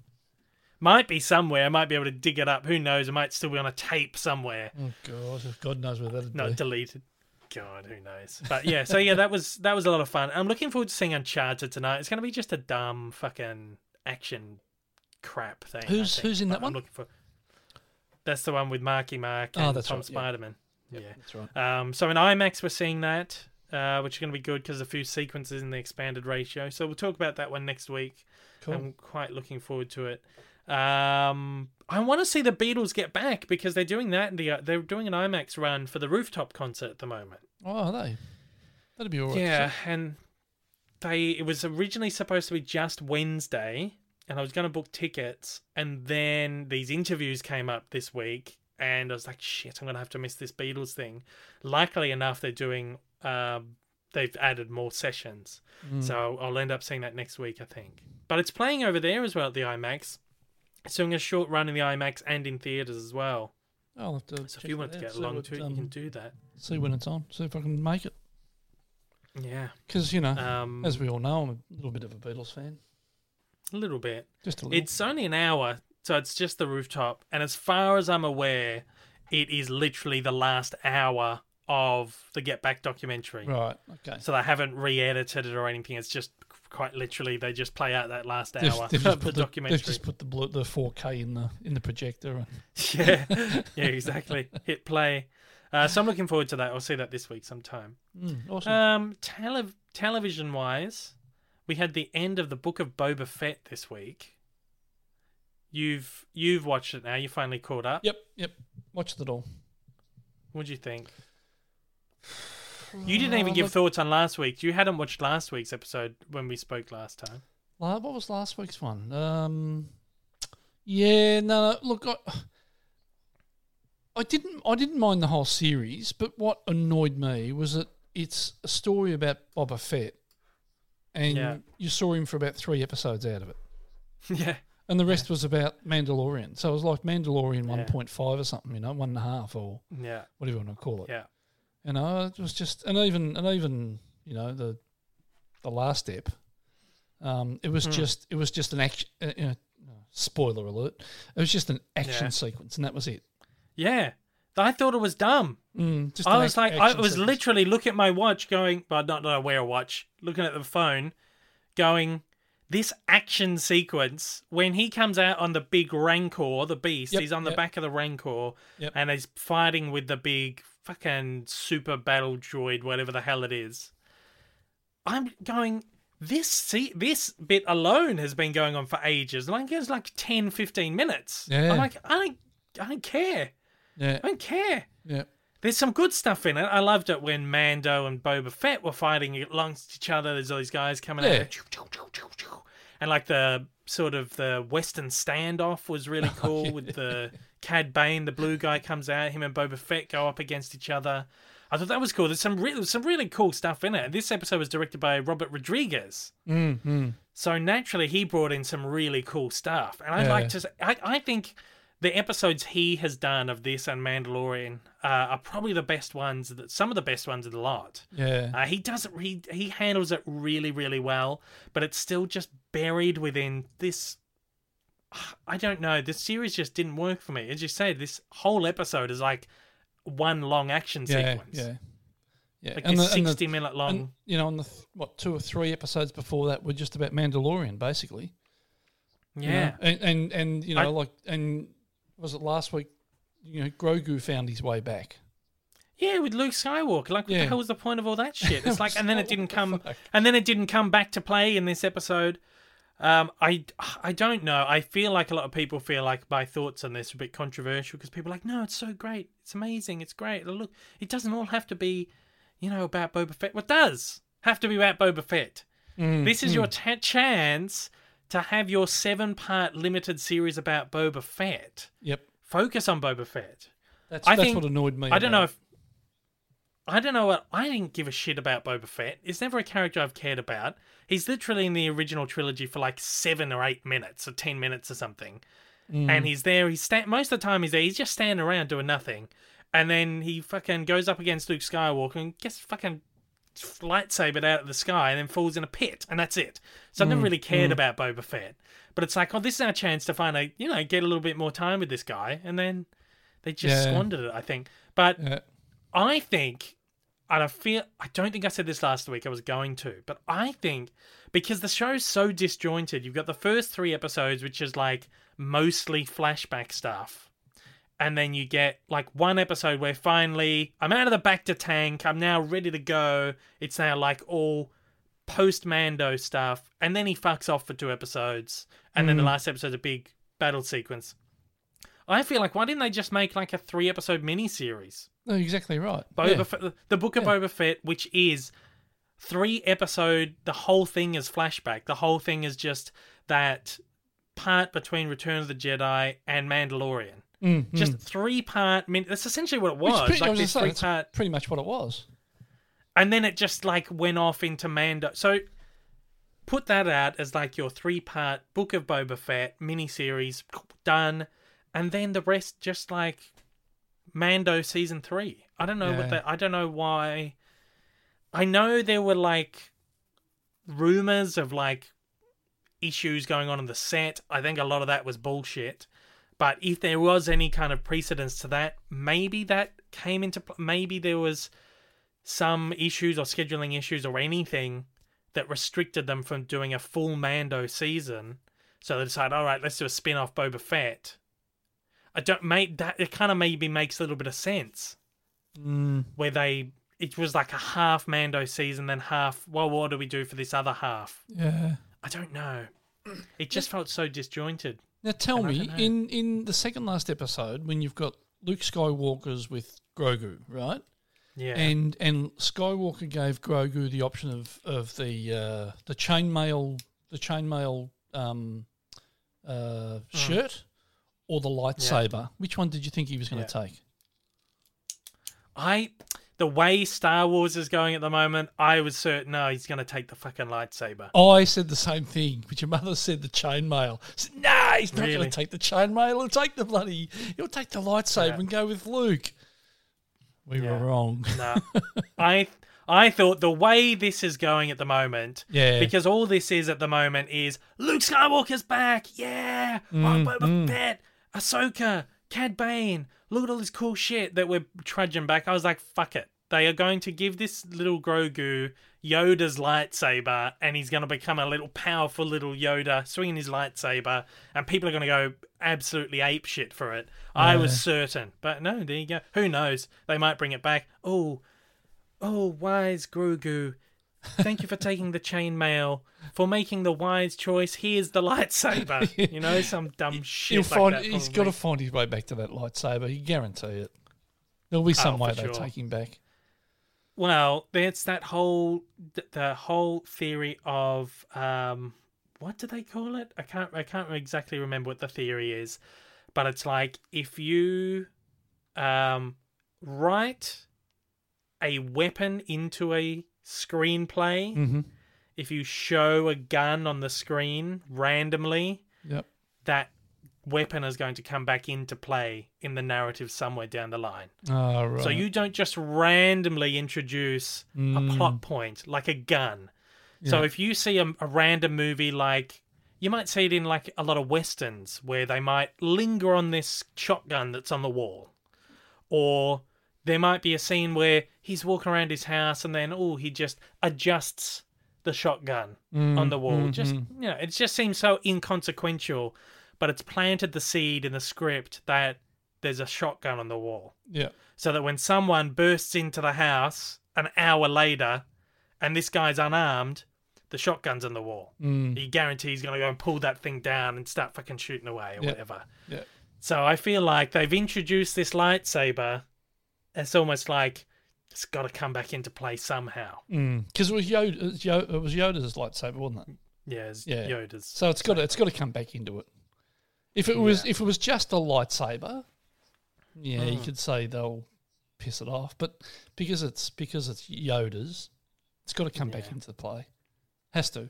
Speaker 2: Might be somewhere. I might be able to dig it up. Who knows? It might still be on a tape somewhere.
Speaker 3: Oh god, God knows where that'd
Speaker 2: not
Speaker 3: be.
Speaker 2: deleted. God, who knows? But yeah, so yeah, that was that was a lot of fun. I'm looking forward to seeing Uncharted tonight. It's going to be just a dumb fucking action crap thing.
Speaker 3: Who's- who's in that one?
Speaker 2: I'm looking for. That's the one with Marky Mark
Speaker 3: Oh,
Speaker 2: and
Speaker 3: that's
Speaker 2: Tom
Speaker 3: right, yeah.
Speaker 2: Spiderman.
Speaker 3: Yep,
Speaker 2: Yeah.
Speaker 3: that's right.
Speaker 2: Um, so in IMAX, we're seeing that, uh, which is going to be good because a few sequences in the expanded ratio. So we'll talk about that one next week.
Speaker 3: Cool.
Speaker 2: I'm quite looking forward to it. Um, I want to see the Beatles get back because they're doing that. In the, uh, they're doing an IMAX run for the rooftop concert at the moment.
Speaker 3: oh, are they? That'd be all right.
Speaker 2: yeah, and they it was originally supposed to be just Wednesday, and I was going to book tickets, and then these interviews came up this week, and I was like, shit, I'm going to have to miss this Beatles thing. Luckily enough, they're doing. Um, they've added more sessions,
Speaker 3: Mm.
Speaker 2: so I'll end up seeing that next week, I think. But it's playing over there as well at the IMAX. It's doing a short run in the IMAX and in theaters as well.
Speaker 3: I'll have to
Speaker 2: So if you want to get along to it, you
Speaker 3: um,
Speaker 2: can do that.
Speaker 3: See when it's on. See if I can make it.
Speaker 2: Yeah.
Speaker 3: Because you know,
Speaker 2: Um,
Speaker 3: as we all know, I'm a little bit of a Beatles fan.
Speaker 2: a little bit.
Speaker 3: Just a little.
Speaker 2: It's only an hour, so it's just the rooftop. And as far as I'm aware, it is literally the last hour of the Get Back documentary.
Speaker 3: right. Okay.
Speaker 2: So they haven't re-edited it or anything. It's just quite literally they just play out that last
Speaker 3: They've,
Speaker 2: hour
Speaker 3: they've <laughs>
Speaker 2: of the
Speaker 3: the,
Speaker 2: documentary.
Speaker 3: they've just put the blue, the 4K in the in the projector. And, <laughs>
Speaker 2: yeah, yeah, exactly. Hit play. Uh, so I'm looking forward to that. I'll see that this week sometime.
Speaker 3: mm, awesome.
Speaker 2: Um, tele- television wise, we had the end of the Book of Boba Fett this week. You've you've watched it now. You finally caught up.
Speaker 3: yep. Yep. Watched it all.
Speaker 2: What do you think? You didn't even
Speaker 3: Uh,
Speaker 2: give
Speaker 3: look,
Speaker 2: thoughts on last week. You hadn't watched last week's episode when we spoke last time.
Speaker 3: la- what was last week's one? Um, yeah. No. no, Look, I, I didn't. I didn't mind the whole series, but what annoyed me was that it's a story about Boba Fett, and
Speaker 2: Yeah.
Speaker 3: you saw him for about three episodes out of it. <laughs>
Speaker 2: yeah,
Speaker 3: And the rest was about Mandalorian. So it was like Mandalorian
Speaker 2: Yeah.
Speaker 3: 1.5 or something, you know, one and a half or
Speaker 2: yeah,
Speaker 3: whatever you want to call it.
Speaker 2: yeah,
Speaker 3: You know, it was just, and even, and even, you know, the, the last step, um, it was
Speaker 2: Hmm.
Speaker 3: just, it was just an action, uh, you know, Spoiler alert. It was just an action
Speaker 2: Yeah.
Speaker 3: sequence, and that was it.
Speaker 2: Yeah. I thought it was dumb.
Speaker 3: Mm,
Speaker 2: I was like, I was literally looking at my watch, going, but not that I wear a watch, looking at the phone, going, this action sequence when he comes out on the big Rancor, the beast,
Speaker 3: Yep,
Speaker 2: he's on the
Speaker 3: yep.
Speaker 2: back of the Rancor,
Speaker 3: Yep.
Speaker 2: and he's fighting with the big fucking super battle droid, whatever the hell it is. I'm going. This see this bit alone has been going on for ages. Like it's like 10, 15 minutes.
Speaker 3: Yeah.
Speaker 2: I'm like, I don't, I don't care.
Speaker 3: Yeah,
Speaker 2: I don't care.
Speaker 3: yeah,
Speaker 2: There's some good stuff in it. I loved it when Mando and Boba Fett were fighting amongst each other. There's all these guys coming
Speaker 3: Yeah.
Speaker 2: out, and like the sort of the Western standoff was really <laughs> cool with the Cad Bane, the blue guy comes out. Him and Boba Fett go up against each other. I thought that was cool. There's some really some really cool stuff in it. This episode was directed by Robert Rodriguez.
Speaker 3: mm, mm.
Speaker 2: So naturally, he brought in some really cool stuff, and I'd
Speaker 3: Yeah.
Speaker 2: like to. Say, I I think the episodes he has done of this and Mandalorian uh, are probably the best ones. That some of the best ones of the lot.
Speaker 3: yeah.
Speaker 2: Uh, he does it. He he handles it really really well, but it's still just buried within this. I don't know. The series just didn't work for me. As you say, this whole episode is like one long action
Speaker 3: yeah,
Speaker 2: sequence.
Speaker 3: yeah, yeah.
Speaker 2: Like
Speaker 3: and
Speaker 2: a
Speaker 3: the, and the-
Speaker 2: sixty minute long.
Speaker 3: and, you know, on the th- what two or three episodes before that were just about Mandalorian, basically. you know?
Speaker 2: yeah.
Speaker 3: and and and you know,
Speaker 2: I-
Speaker 3: like, and was it last week? You know, Grogu found his way back.
Speaker 2: Yeah, with Luke Skywalker. Like, what
Speaker 3: Yeah.
Speaker 2: the hell was the point of all that <laughs> shit? It's like, and then it didn't come, and then it didn't come back to play in this episode. Um, I, I don't know. I feel like a lot of people feel like my thoughts on this are a bit controversial because people are like, no, it's so great, it's amazing, it's great. Look, it doesn't all have to be, you know, about Boba Fett. What does have to be about Boba Fett?
Speaker 3: Mm,
Speaker 2: This is your ta chance to have your seven-part limited series about Boba Fett.
Speaker 3: Yep,
Speaker 2: Focus on Boba Fett.
Speaker 3: that's
Speaker 2: I
Speaker 3: that's
Speaker 2: think-
Speaker 3: what annoyed me.
Speaker 2: I don't know if I don't know what I didn't give a shit about Boba Fett. It's never a character I've cared about. He's literally in the original trilogy for like seven or eight minutes or ten minutes or something,
Speaker 3: Mm.
Speaker 2: and he's there. He's sta- most of the time he's there. He's just standing around doing nothing, and then he fucking goes up against Luke Skywalker and gets fucking lightsabered out of the sky and then falls in a pit, and that's it. So I've
Speaker 3: Mm,
Speaker 2: never really cared about Boba Fett, but it's like, oh, this is our chance to find a you know get a little bit more time with this guy, and then they just
Speaker 3: Yeah.
Speaker 2: squandered it. I think, but.
Speaker 3: Yeah.
Speaker 2: I think, and I feel, I don't think I said this last week, I was going to, but I think because the show's so disjointed, you've got the first three episodes, which is like mostly flashback stuff. And then you get like one episode where finally I'm out of the bacta tank, I'm now ready to go. It's now like all post Mando stuff. And then he fucks off for two episodes. And then the mm. last episode's a big battle sequence. I feel like why didn't they just make like a three episode miniseries?
Speaker 3: No, exactly right.
Speaker 2: Boba
Speaker 3: yeah.
Speaker 2: Fett, the Book of
Speaker 3: Yeah.
Speaker 2: Boba Fett, which is three episode. The whole thing is flashback. The whole thing is just that part between Return of the Jedi and Mandalorian.
Speaker 3: Mm, mm.
Speaker 2: Just three part. I mean, that's essentially what it
Speaker 3: Which
Speaker 2: was.
Speaker 3: pretty-
Speaker 2: like
Speaker 3: was
Speaker 2: this
Speaker 3: gonna say,
Speaker 2: three part,
Speaker 3: pretty much what it was.
Speaker 2: and then it just like went off into Mando. So put that out as like your three part Book of Boba Fett miniseries done, and then the rest just like Mando season three. I don't know
Speaker 3: Yeah.
Speaker 2: what that. I don't know why. I know there were like rumors of like issues going on in the set. I think a lot of that was bullshit. But if there was any kind of precedence to that, maybe that came into maybe there was some issues or scheduling issues or anything that restricted them from doing a full Mando season. So they decided, all right, let's do a spin off Boba Fett. I don't make that. It kind of maybe makes a little bit of sense
Speaker 3: Mm,
Speaker 2: where they it was like a half Mando season, then half. Well, what do we do for this other half?
Speaker 3: yeah.
Speaker 2: I don't know. It just felt so disjointed.
Speaker 3: Now tell
Speaker 2: And
Speaker 3: me, in in the second last episode, when you've got Luke Skywalker's with Grogu, right?
Speaker 2: Yeah,
Speaker 3: And and Skywalker gave Grogu the option of of the uh, the chainmail the chainmail um, uh,
Speaker 2: Hmm.
Speaker 3: shirt or the lightsaber. Which one did you think he was going to take?
Speaker 2: I the way Star Wars is going at the moment, I was certain no, he's going to take the fucking lightsaber.
Speaker 3: Oh, I said the same thing, but your mother said the chainmail. Nah, he's not
Speaker 2: Really?
Speaker 3: going to take the chainmail. He'll take the bloody. He'll take the lightsaber
Speaker 2: Yeah.
Speaker 3: and go with Luke. We
Speaker 2: Yeah.
Speaker 3: were wrong.
Speaker 2: No, <laughs> I I thought the way this is going at the moment,
Speaker 3: Yeah.
Speaker 2: because all this is at the moment is Luke Skywalker's back, yeah,
Speaker 3: Mm,
Speaker 2: oh, Boba Fett, Ahsoka, Cad Bane, look at all this cool shit that we're trudging back. I was like, fuck it. They are going to give this little Grogu Yoda's lightsaber, and he's going to become a little powerful little Yoda swinging his lightsaber, and people are going to go absolutely ape shit for it. I was certain, but no, there you go. Who knows? They might bring it back. Oh, oh, wise Grogu. Thank you for taking the chainmail, for making the wise choice. Here's the lightsaber. You know, some dumb shit.
Speaker 3: He'll
Speaker 2: like
Speaker 3: find
Speaker 2: that,
Speaker 3: he's got to find his way back to that lightsaber. You guarantee it. There'll be some
Speaker 2: Oh,
Speaker 3: way they
Speaker 2: sure.
Speaker 3: take him back.
Speaker 2: Well, it's that whole the whole theory of um, what do they call it? I can't I can't exactly remember what the theory is, but it's like if you um, write a weapon into a screenplay,
Speaker 3: Mm-hmm.
Speaker 2: if you show a gun on the screen randomly,
Speaker 3: Yep.
Speaker 2: that weapon is going to come back into play in the narrative somewhere down the line.
Speaker 3: Oh, right.
Speaker 2: So you don't just randomly introduce a plot point like a gun. So if you see a, a random movie like you might see it in like a lot of westerns where they might linger on this shotgun that's on the wall. Or there might be a scene where he's walking around his house and then oh he just adjusts the shotgun mm, on the wall. Mm, just mm. you know, it just seems so inconsequential, but it's planted the seed in the script that there's a shotgun on the wall
Speaker 3: Yeah.
Speaker 2: so that when someone bursts into the house an hour later and this guy's unarmed, the shotgun's on the wall.
Speaker 3: Mm.
Speaker 2: You guarantee he's going to go and pull that thing down and start fucking shooting away or
Speaker 3: Yeah.
Speaker 2: whatever.
Speaker 3: Yeah.
Speaker 2: So I feel like they've introduced this lightsaber. It's almost like it's got to come back into play somehow.
Speaker 3: Because it was Yoda. It was Yoda, it was Yoda's lightsaber, wasn't it?
Speaker 2: Yeah, it's
Speaker 3: Yeah.
Speaker 2: Yoda's.
Speaker 3: So it's got to, it's got to come back into it. If it was if it was just a lightsaber, yeah, you could say they'll piss it off. But because it's because it's Yoda's, it's got to come back
Speaker 2: Yeah.
Speaker 3: into play. Has to.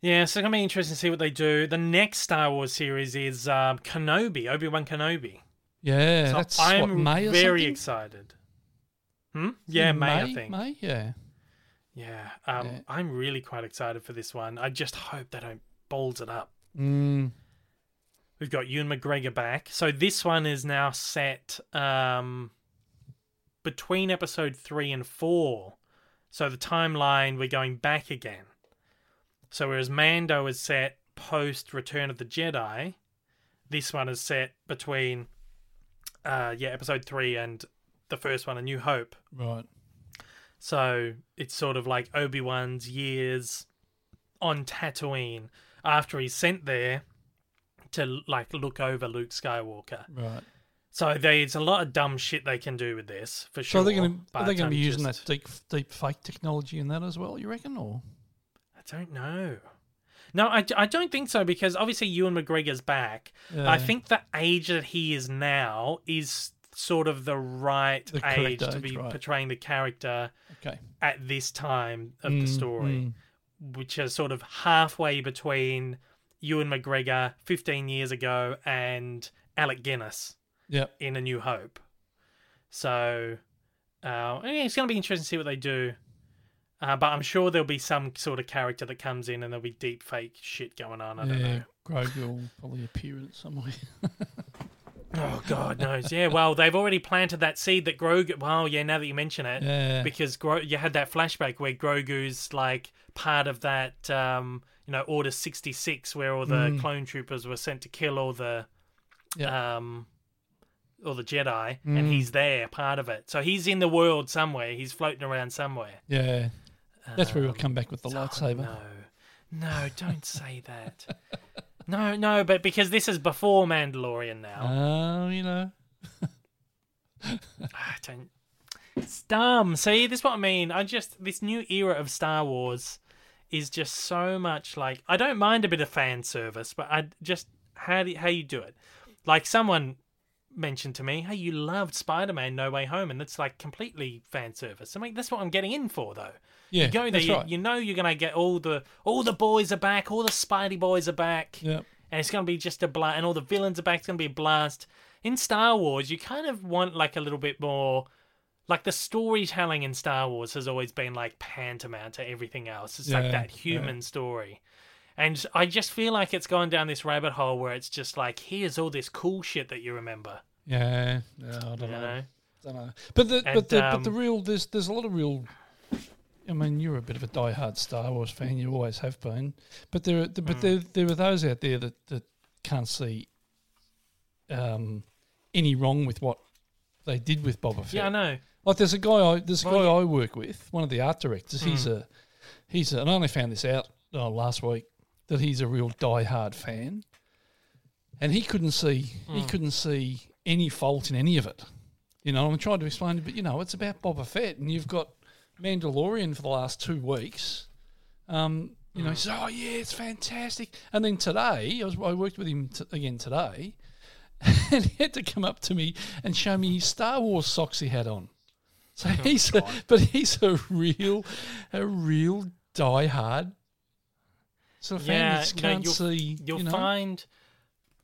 Speaker 2: Yeah, so it's going to be interesting to see what they do. The next Star Wars series is um, Kenobi, Obi Wan Kenobi.
Speaker 3: Yeah,
Speaker 2: So
Speaker 3: that's
Speaker 2: I'm
Speaker 3: what May or
Speaker 2: very
Speaker 3: something?
Speaker 2: excited. Hmm? Yeah, May, I think.
Speaker 3: May, yeah.
Speaker 2: Yeah, um,
Speaker 3: Yeah.
Speaker 2: I'm really quite excited for this one. I just hope they don't balls it up.
Speaker 3: Mm,
Speaker 2: We've got Ewan McGregor back. So this one is now set um, between episode three and four. So the timeline, we're going back again. So whereas Mando is set post Return of the Jedi, this one is set between uh, yeah episode three and the first one, A New Hope.
Speaker 3: right.
Speaker 2: So it's sort of like Obi Wan's years on Tatooine after he's sent there to like look over Luke Skywalker.
Speaker 3: Right.
Speaker 2: So there's a lot of dumb shit they can do with this for sure.
Speaker 3: So
Speaker 2: sure.
Speaker 3: are they going to are they going to be using
Speaker 2: just-
Speaker 3: that deep deep fake technology in that as well? You reckon? Or
Speaker 2: I don't know. No, I, I don't think so because obviously Ewan McGregor's back.
Speaker 3: Yeah.
Speaker 2: I think the age that he is now is sort of the right
Speaker 3: The
Speaker 2: age to be
Speaker 3: right.
Speaker 2: portraying the character
Speaker 3: okay,
Speaker 2: at this time of the
Speaker 3: Mm,
Speaker 2: story.
Speaker 3: mm.
Speaker 2: which is sort of halfway between Ewan McGregor 15 years ago and Alec Guinness
Speaker 3: yeah,
Speaker 2: in A New Hope. So, uh, yeah, it's going to be interesting to see what they do. Uh, but I'm sure there'll be some sort of character that comes in and there'll be deep fake shit going on. I don't
Speaker 3: yeah.
Speaker 2: know.
Speaker 3: Grogu will probably appear in somewhere. <laughs>
Speaker 2: Oh, God knows. Yeah, well, they've already planted that seed that Grogu. Well, yeah, now that you mention it.
Speaker 3: yeah,
Speaker 2: because Gro- you had that flashback where Grogu's like part of that, um, you know, Order sixty six, where all the
Speaker 3: Mm.
Speaker 2: clone troopers were sent to kill all the,
Speaker 3: Yeah.
Speaker 2: um, all the Jedi,
Speaker 3: Mm.
Speaker 2: and he's there, part of it. So he's in the world somewhere. He's floating around somewhere.
Speaker 3: yeah. That's where he'll
Speaker 2: Um,
Speaker 3: come back with the
Speaker 2: oh,
Speaker 3: lightsaber.
Speaker 2: no, no, don't say that. <laughs> no, no, but because this is before Mandalorian now.
Speaker 3: Oh, you know.
Speaker 2: I <laughs> don't. It's dumb. See, this is what I mean. I just this new era of Star Wars is just so much like I don't mind a bit of fan service, but I just how do how you do it? Like someone mentioned to me, "Hey, you loved Spider-Man: No Way Home," and that's like completely fan service. I mean, that's what I'm getting in for, though.
Speaker 3: Yeah,
Speaker 2: You go there, you,
Speaker 3: right.
Speaker 2: you know you're gonna get all the all the boys are back, all the Spidey boys are back
Speaker 3: yeah,
Speaker 2: and it's to be just a blast, and all the villains are back. It's to be a blast. In Star Wars, you kind of want like a little bit more, like the storytelling in Star Wars has always been like tantamount to everything else. It's like that human story. And I just feel like it's gone down this rabbit hole where it's just like, here's all this cool shit that you remember.
Speaker 3: Yeah, yeah, I don't
Speaker 2: You
Speaker 3: know.
Speaker 2: know?
Speaker 3: don't know. But the
Speaker 2: And,
Speaker 3: but the but the
Speaker 2: um,
Speaker 3: real there's there's a lot of real. I mean, you're a bit of a diehard Star Wars fan. You always have been. But there, are, but
Speaker 2: Mm.
Speaker 3: there there are those out there that, that can't see um, any wrong with what they did with Boba Fett.
Speaker 2: Yeah, I know.
Speaker 3: Like there's a guy I there's a
Speaker 2: Well,
Speaker 3: guy
Speaker 2: yeah.
Speaker 3: I work with, one of the art directors. He's a he's a, and I only found this out uh, last week that he's a real diehard fan, and he couldn't see he couldn't see any fault in any of it. You know, I'm trying to explain it, but you know, it's about Boba Fett, and you've got Mandalorian for the last two weeks. Um, you know, he says, "Oh yeah, it's fantastic." And then today, I was I worked with him t- again today, <laughs> and he had to come up to me and show me his Star Wars socks he had on. So <laughs>
Speaker 2: Oh,
Speaker 3: he's a, but he's a real, a real diehard sort of fan.
Speaker 2: Yeah, you
Speaker 3: can't
Speaker 2: you'll-
Speaker 3: see.
Speaker 2: You'll
Speaker 3: you know?
Speaker 2: find.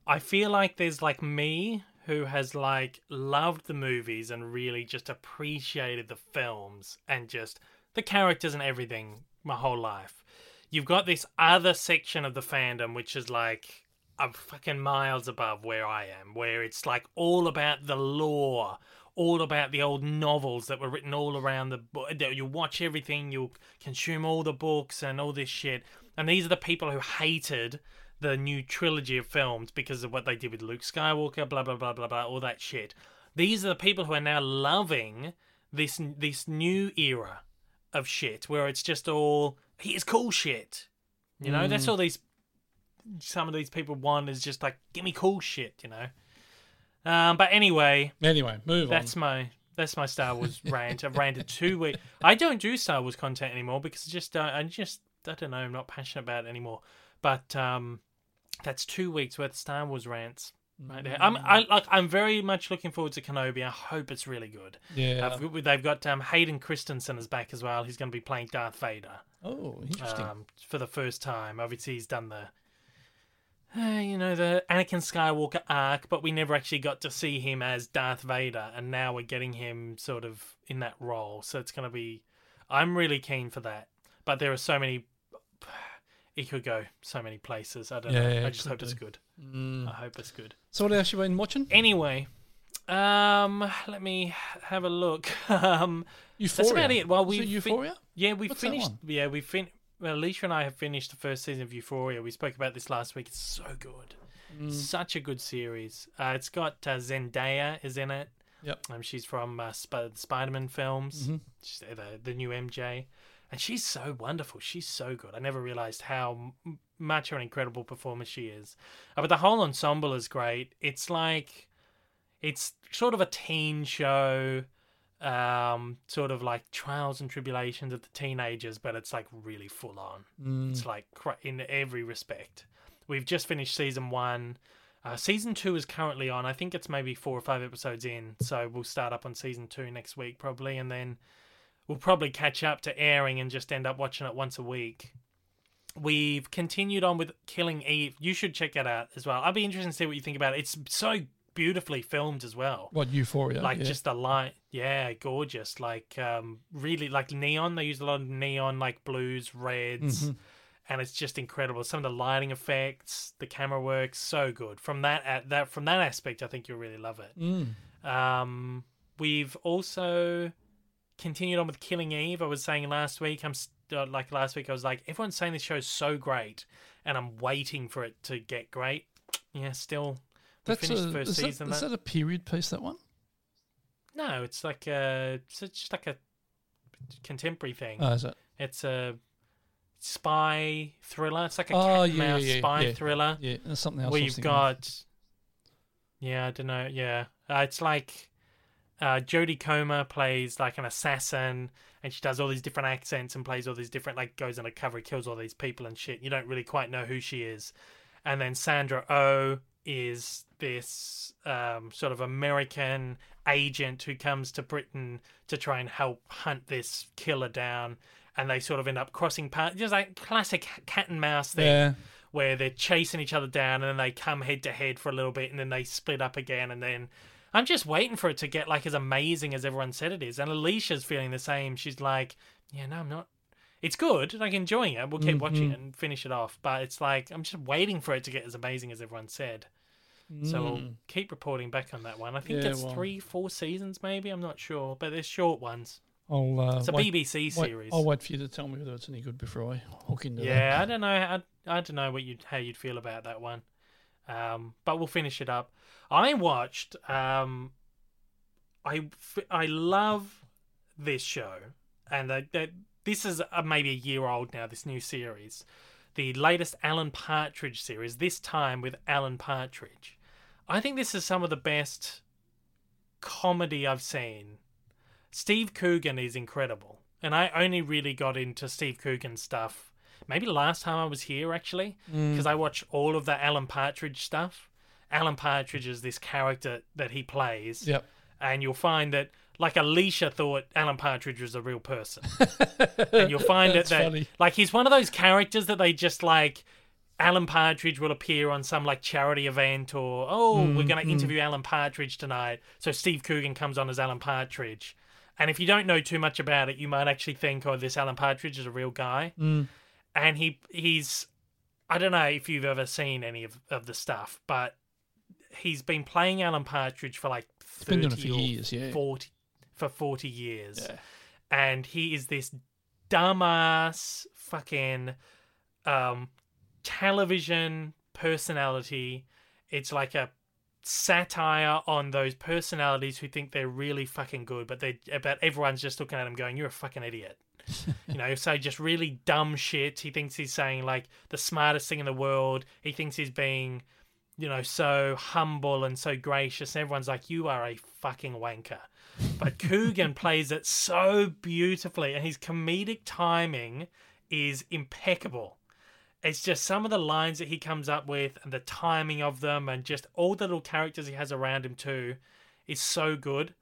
Speaker 2: I feel like there's like me who has like loved the movies and really just appreciated the films and just the characters and everything my whole life. You've got this other section of the fandom which is like a fucking miles above where I am, where it's like all about the lore, all about the old novels that were written all around the book. You watch everything, you consume all the books and all this shit. And these are the people who hated the new trilogy of films because of what they did with Luke Skywalker, blah blah blah blah blah, all that shit. These are the people who are now loving this this new era of shit where it's just all here's cool shit. You know, that's all these some of these people want is just like give me cool shit, you know. Um, but anyway,
Speaker 3: Anyway, move
Speaker 2: that's
Speaker 3: on.
Speaker 2: my that's my Star Wars rant. I've ranted two weeks. I don't do Star Wars content anymore because I just uh, I just I don't know. I'm not passionate about it anymore. But um, that's two weeks worth of Star Wars rants right there. I'm I like I'm very much looking forward to Kenobi. I hope it's really good.
Speaker 3: Yeah.
Speaker 2: I've- they've got um, Hayden Christensen is back as well. He's going to be playing Darth Vader
Speaker 3: oh, interesting.
Speaker 2: um, for the first time. Obviously, he's done the, uh, you know, the Anakin Skywalker arc, but we never actually got to see him as Darth Vader, and now we're getting him sort of in that role. So it's going to be, I'm really keen for that. But there are so many, it could go so many places. I don't
Speaker 3: Yeah,
Speaker 2: know.
Speaker 3: yeah,
Speaker 2: I just
Speaker 3: could
Speaker 2: hope it's good.
Speaker 3: Mm.
Speaker 2: I hope it's good.
Speaker 3: So what else you been watching?
Speaker 2: Anyway, um, let me have a look. <laughs> um,
Speaker 3: Euphoria.
Speaker 2: about it. Well, we
Speaker 3: it
Speaker 2: fin-
Speaker 3: Euphoria.
Speaker 2: yeah, we
Speaker 3: What's that
Speaker 2: finished.
Speaker 3: one?
Speaker 2: Yeah, we fin. Well, Alicia and I have finished the first season of Euphoria. We spoke about this last week. It's so good,
Speaker 3: Mm.
Speaker 2: such a good series. Uh, it's got uh, Zendaya is in it.
Speaker 3: Yep.
Speaker 2: Um, she's from uh, Sp- Spider-Man films.
Speaker 3: Mhm.
Speaker 2: She's the, the new MJ, and she's so wonderful. She's so good. I never realized how m- much of an incredible performer she is. Uh, but the whole ensemble is great. It's like, it's sort of a teen show um sort of like trials and tribulations of the teenagers but it's like really full on
Speaker 3: Mm.
Speaker 2: it's like in every respect we've just finished season one uh, season two is currently on i think it's maybe four or five episodes in so we'll start up on season two next week probably and then we'll probably catch up to airing and just end up watching it once a week. We've continued on with killing eve. You should check that out as well. I'd be interested to see what you think about it. It's so beautifully filmed as well.
Speaker 3: What Euphoria?
Speaker 2: like
Speaker 3: yeah.
Speaker 2: just the light. Yeah gorgeous. Like um really like neon. They use a lot of neon like blues reds
Speaker 3: Mhm.
Speaker 2: and it's just incredible. Some of the lighting effects the camera work so good. From that at that from that aspect i think you'll really love it.
Speaker 3: Mm.
Speaker 2: um we've also continued on with killing eve i was saying last week i'm uh, like last week i was like everyone's saying this show's so great and i'm waiting for it to get great yeah still we
Speaker 3: That's
Speaker 2: finished
Speaker 3: a,
Speaker 2: the first
Speaker 3: is,
Speaker 2: season
Speaker 3: that, is
Speaker 2: that-
Speaker 3: that a period piece? That one?
Speaker 2: No, it's like a it's just like a contemporary thing.
Speaker 3: Oh, is it?
Speaker 2: it's a spy thriller. It's like a
Speaker 3: Oh,
Speaker 2: cat and
Speaker 3: yeah,
Speaker 2: mouse
Speaker 3: yeah,
Speaker 2: spy
Speaker 3: yeah.
Speaker 2: thriller.
Speaker 3: Yeah, there's something else. I
Speaker 2: where
Speaker 3: was
Speaker 2: you've
Speaker 3: thinking of.
Speaker 2: got yeah, I don't know. Yeah, uh, it's like uh, Jodie Comer plays like an assassin, and she does all these different accents and plays all these different like goes undercover, kills all these people and shit. You don't really quite know who she is, and then Sandra Oh is this um, sort of American agent who comes to Britain to try and help hunt this killer down. And they sort of end up crossing paths, just like classic cat and mouse thing
Speaker 3: Yeah.
Speaker 2: where they're chasing each other down and then they come head to head for a little bit and then they split up again and then I'm just waiting for it to get like as amazing as everyone said it is. And Alicia's feeling the same. She's like, yeah, no, I'm not. It's good, like enjoying it. We'll keep watching
Speaker 3: Mm-hmm.
Speaker 2: it and finish it off. But it's like I'm just waiting for it to get as amazing as everyone said. So we'll keep reporting back on that one. I think
Speaker 3: Mm. Yeah,
Speaker 2: it's
Speaker 3: well-
Speaker 2: three, four seasons, maybe. I'm not sure, but they're short ones.
Speaker 3: I'll, uh,
Speaker 2: It's a
Speaker 3: wait,
Speaker 2: BBC
Speaker 3: wait-
Speaker 2: series.
Speaker 3: I'll wait for you to tell me whether it's any good before I hook into that.
Speaker 2: Yeah, I don't know. I, I don't know what you how you'd feel about that one. Um, but we'll finish it up. I watched. Um, I I love this show, and this is uh, maybe a year old now. This new series, the latest Alan Partridge series. This time with Alan Partridge. I think this is some of the best comedy I've seen. Steve Coogan is incredible, and I only really got into Steve Coogan stuff maybe last time I was here actually, because I watch all of the Alan Partridge stuff. Alan Partridge is this character that he plays,
Speaker 3: Yep.
Speaker 2: and you'll find that like Alicia thought Alan Partridge was a real person, <laughs> and you'll find that
Speaker 3: That's
Speaker 2: that
Speaker 3: funny.
Speaker 2: like he's one of those characters that they just like. Alan Partridge will appear on some like charity event, or oh, we're
Speaker 3: Mm,
Speaker 2: going to interview Alan Partridge tonight. So Steve Coogan comes on as Alan Partridge, and if you don't know too much about it, you might actually think, oh, this Alan Partridge is a real guy
Speaker 3: Mm.
Speaker 2: And he he's I don't know if you've ever seen any of, of the stuff, but he's been playing Alan Partridge for like thirty or
Speaker 3: years, yeah.
Speaker 2: forty for forty years,
Speaker 3: Yeah.
Speaker 2: and he is this dumbass fucking um, television personality. It's like a satire on those personalities who think they're really fucking good, but they but everyone's just looking at him going, "You're a fucking idiot." <laughs> you know, say just really dumb shit. He thinks he's saying like the smartest thing in the world. He thinks he's being, you know, so humble and so gracious. And everyone's like, "You are a fucking wanker." But <laughs> Coogan plays it so beautifully, and his comedic timing is impeccable. It's just some of the lines that he comes up with and the timing of them, and just all the little characters he has around him too, is so good.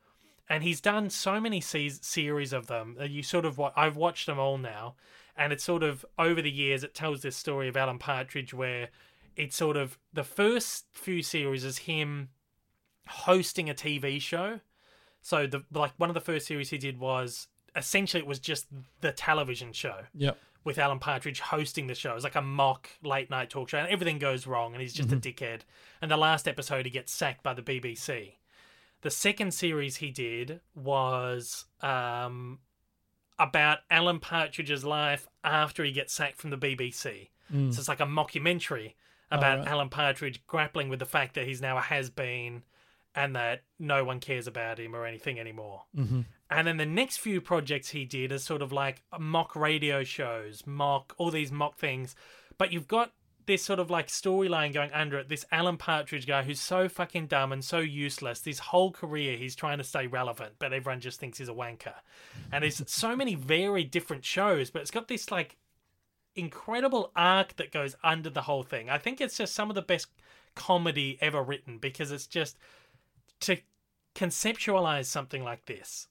Speaker 2: And he's done so many se- series of them that you sort of wa- I've watched them all now, and it's sort of over the years it tells this story of Alan Partridge where it's sort of the first few series is him hosting a TV show. So the like one of the first series he did was essentially it was just the television show
Speaker 3: Yep.
Speaker 2: with Alan Partridge hosting the show. It's like a mock late night talk show, and everything goes wrong, and he's just a mm-hmm. dickhead. And the last episode, he gets sacked by the BBC. The second series he did was um, about Alan Partridge's life after he gets sacked from the BBC. So it's like a mockumentary about
Speaker 3: right.
Speaker 2: Alan Partridge grappling with the fact that he's now a has been and that no one cares about him or anything anymore.
Speaker 3: Mm-hmm.
Speaker 2: And then the next few projects he did are sort of like mock radio shows, mock all these mock things. But you've got this sort of like storyline going under it. This Alan Partridge guy who's so fucking dumb and so useless. This whole career he's trying to stay relevant, but everyone just thinks he's a wanker. And there's so many very different shows, but it's got this like incredible arc that goes under the whole thing. I think it's just some of the best comedy ever written because it's just to conceptualize something like this.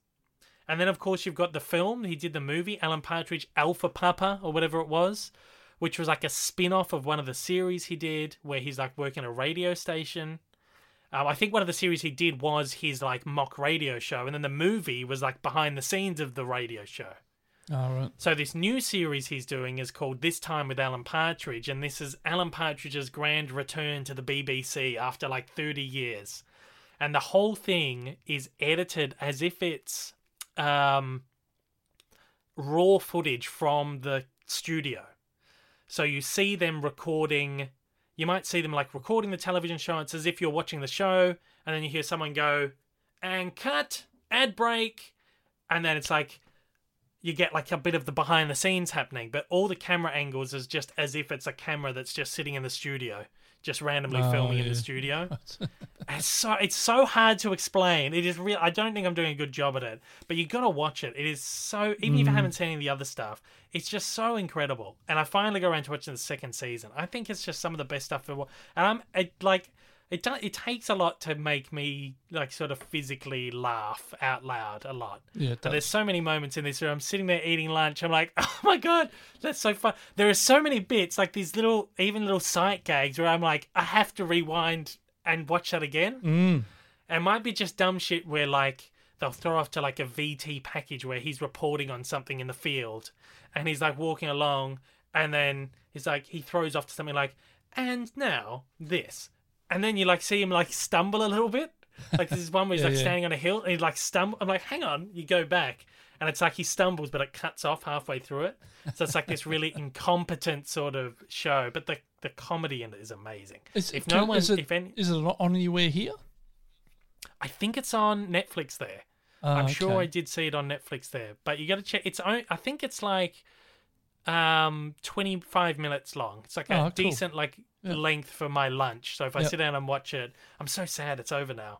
Speaker 2: And then, of course, you've got the film. He did the movie, Alan Partridge Alpha Papa, or whatever it was, which was like a spin off of one of the series he did where he's like working a radio station. Um, I think one of the series he did was his like mock radio show, and then the movie was like behind the scenes of the radio show.
Speaker 3: All right.
Speaker 2: So this new series he's doing is called This Time with Alan Partridge, and this is Alan Partridge's grand return to the BBC after like 30 years. And the whole thing is edited as if it's um, raw footage from the studio. So you see them recording, you might see them like recording the television show. It's as if you're watching the show, and then you hear someone go, and cut, ad break, and then it's like, you get like a bit of the behind the scenes happening, but all the camera angles is just as if it's a camera that's just sitting in the studio, just randomly
Speaker 3: Oh,
Speaker 2: filming in the studio. <laughs> it's so it's so hard to explain. It is real. I don't think I'm doing a good job at it, but you got to watch it. It is so even if you mm. haven't seen any of the other stuff, it's just so incredible. And I finally got around to watching the second season. I think it's just some of the best stuff ever. And I'm it, like. It, do, it takes a lot to make me like sort of physically laugh out loud a lot.
Speaker 3: Yeah, it
Speaker 2: But there's so many moments in this where I'm sitting there eating lunch. I'm like, <laughs> oh my god, that's so fun. There are so many bits, like these little, even little sight gags, where I'm like, I have to rewind and watch that again.
Speaker 3: Mm.
Speaker 2: It might be just dumb shit where like they'll throw off to like a VT package where he's reporting on something in the field, and he's like walking along, and then he's like he throws off to something like, and now this, and then you like see him like stumble a little bit. Like this is one where he's <laughs>
Speaker 3: Yeah,
Speaker 2: like
Speaker 3: yeah.
Speaker 2: standing on a hill and he like stumble. I'm like, hang on, you go back, and it's like he stumbles, but it cuts off halfway through it. So it's like this really <laughs> incompetent sort of show, but the the comedy in it is amazing.
Speaker 3: Is,
Speaker 2: if no one,
Speaker 3: is it,
Speaker 2: if any,
Speaker 3: is it on anywhere here?
Speaker 2: I think it's on Netflix there.
Speaker 3: Oh,
Speaker 2: I'm sure I did see it on Netflix there, but you got to check. It's on- I think it's like um 25 minutes long. It's like a
Speaker 3: Oh, cool.
Speaker 2: decent like
Speaker 3: Yeah.
Speaker 2: length for my lunch. So if I sit down and watch it, I'm so sad it's over now.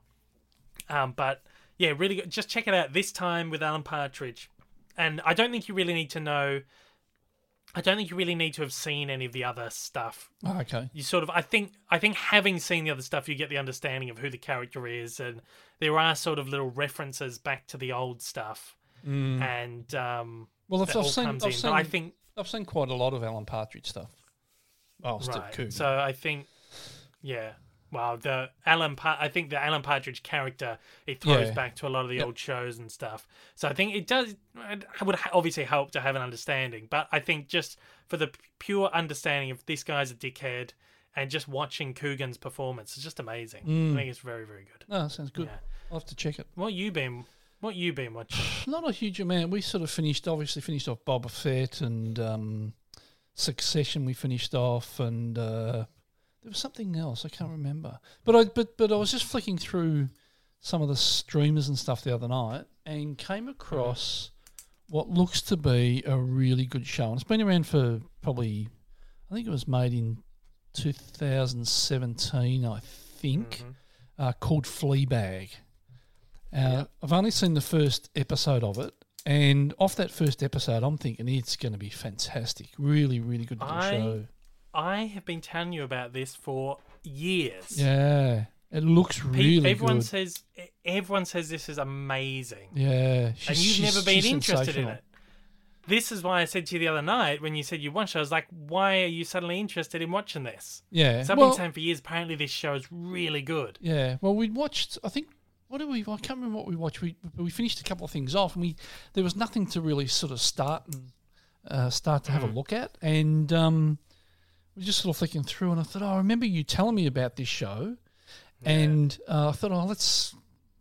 Speaker 2: Um, but yeah, really good. Just check it out this time with Alan Partridge. And I don't think you really need to know. I don't think you really need to have seen any of the other stuff
Speaker 3: Oh, okay.
Speaker 2: you sort of I think I think having seen the other stuff you get the understanding of who the character is and there are sort of little references back to the old stuff and um
Speaker 3: Well, I've, I've seen, I've
Speaker 2: in
Speaker 3: seen,
Speaker 2: I think
Speaker 3: I've seen quite a lot of Alan Partridge stuff. Oh, Steve
Speaker 2: right
Speaker 3: Coogan.
Speaker 2: so I think yeah well the Alan pa- I think the Alan Partridge character it throws
Speaker 3: Yeah.
Speaker 2: back to a lot of the
Speaker 3: Yep.
Speaker 2: old shows and stuff so I think it does it would obviously help to have an understanding but I think just for the pure understanding of this guy's a dickhead and just watching Coogan's performance is just amazing
Speaker 3: Mm.
Speaker 2: I think it's very very good
Speaker 3: no, sounds good.
Speaker 2: Yeah.
Speaker 3: I'll have to check it.
Speaker 2: What you been? What you been watching? <sighs>
Speaker 3: Not a huge amount. We sort of finished, obviously finished off Boba Fett and um, Succession. We finished off, and uh, there was something else I can't remember. But I, but but I was just flicking through some of the streamers and stuff the other night, and came across what looks to be a really good show. And it's been around for probably, I think it was made in 2017, I think, uh, called Fleabag. Uh, I've only seen the first episode of it, and off that first episode, I'm thinking it's going to be fantastic. Really, really good little
Speaker 2: I-
Speaker 3: show.
Speaker 2: I have been telling you about this for years.
Speaker 3: Yeah, it looks
Speaker 2: Pe-
Speaker 3: really
Speaker 2: everyone
Speaker 3: good.
Speaker 2: says everyone says this is amazing,
Speaker 3: yeah, she's,
Speaker 2: and you've never been interested in it. This is why I said to you the other night when you said you watched. it, I was like, "Why are you suddenly interested in watching this?"
Speaker 3: Yeah,
Speaker 2: So I've
Speaker 3: well,
Speaker 2: been saying for years. Apparently, this show is really good.
Speaker 3: yeah. Well, we watched. I think what did we? I can't remember what we watched. We we finished a couple of things off, and we there was nothing to really sort of start and uh, start to have a
Speaker 2: Mm.
Speaker 3: look at, and um, we just sort of flicking through, and I thought, oh, I remember you telling me about this show, and uh, I thought, oh, let's,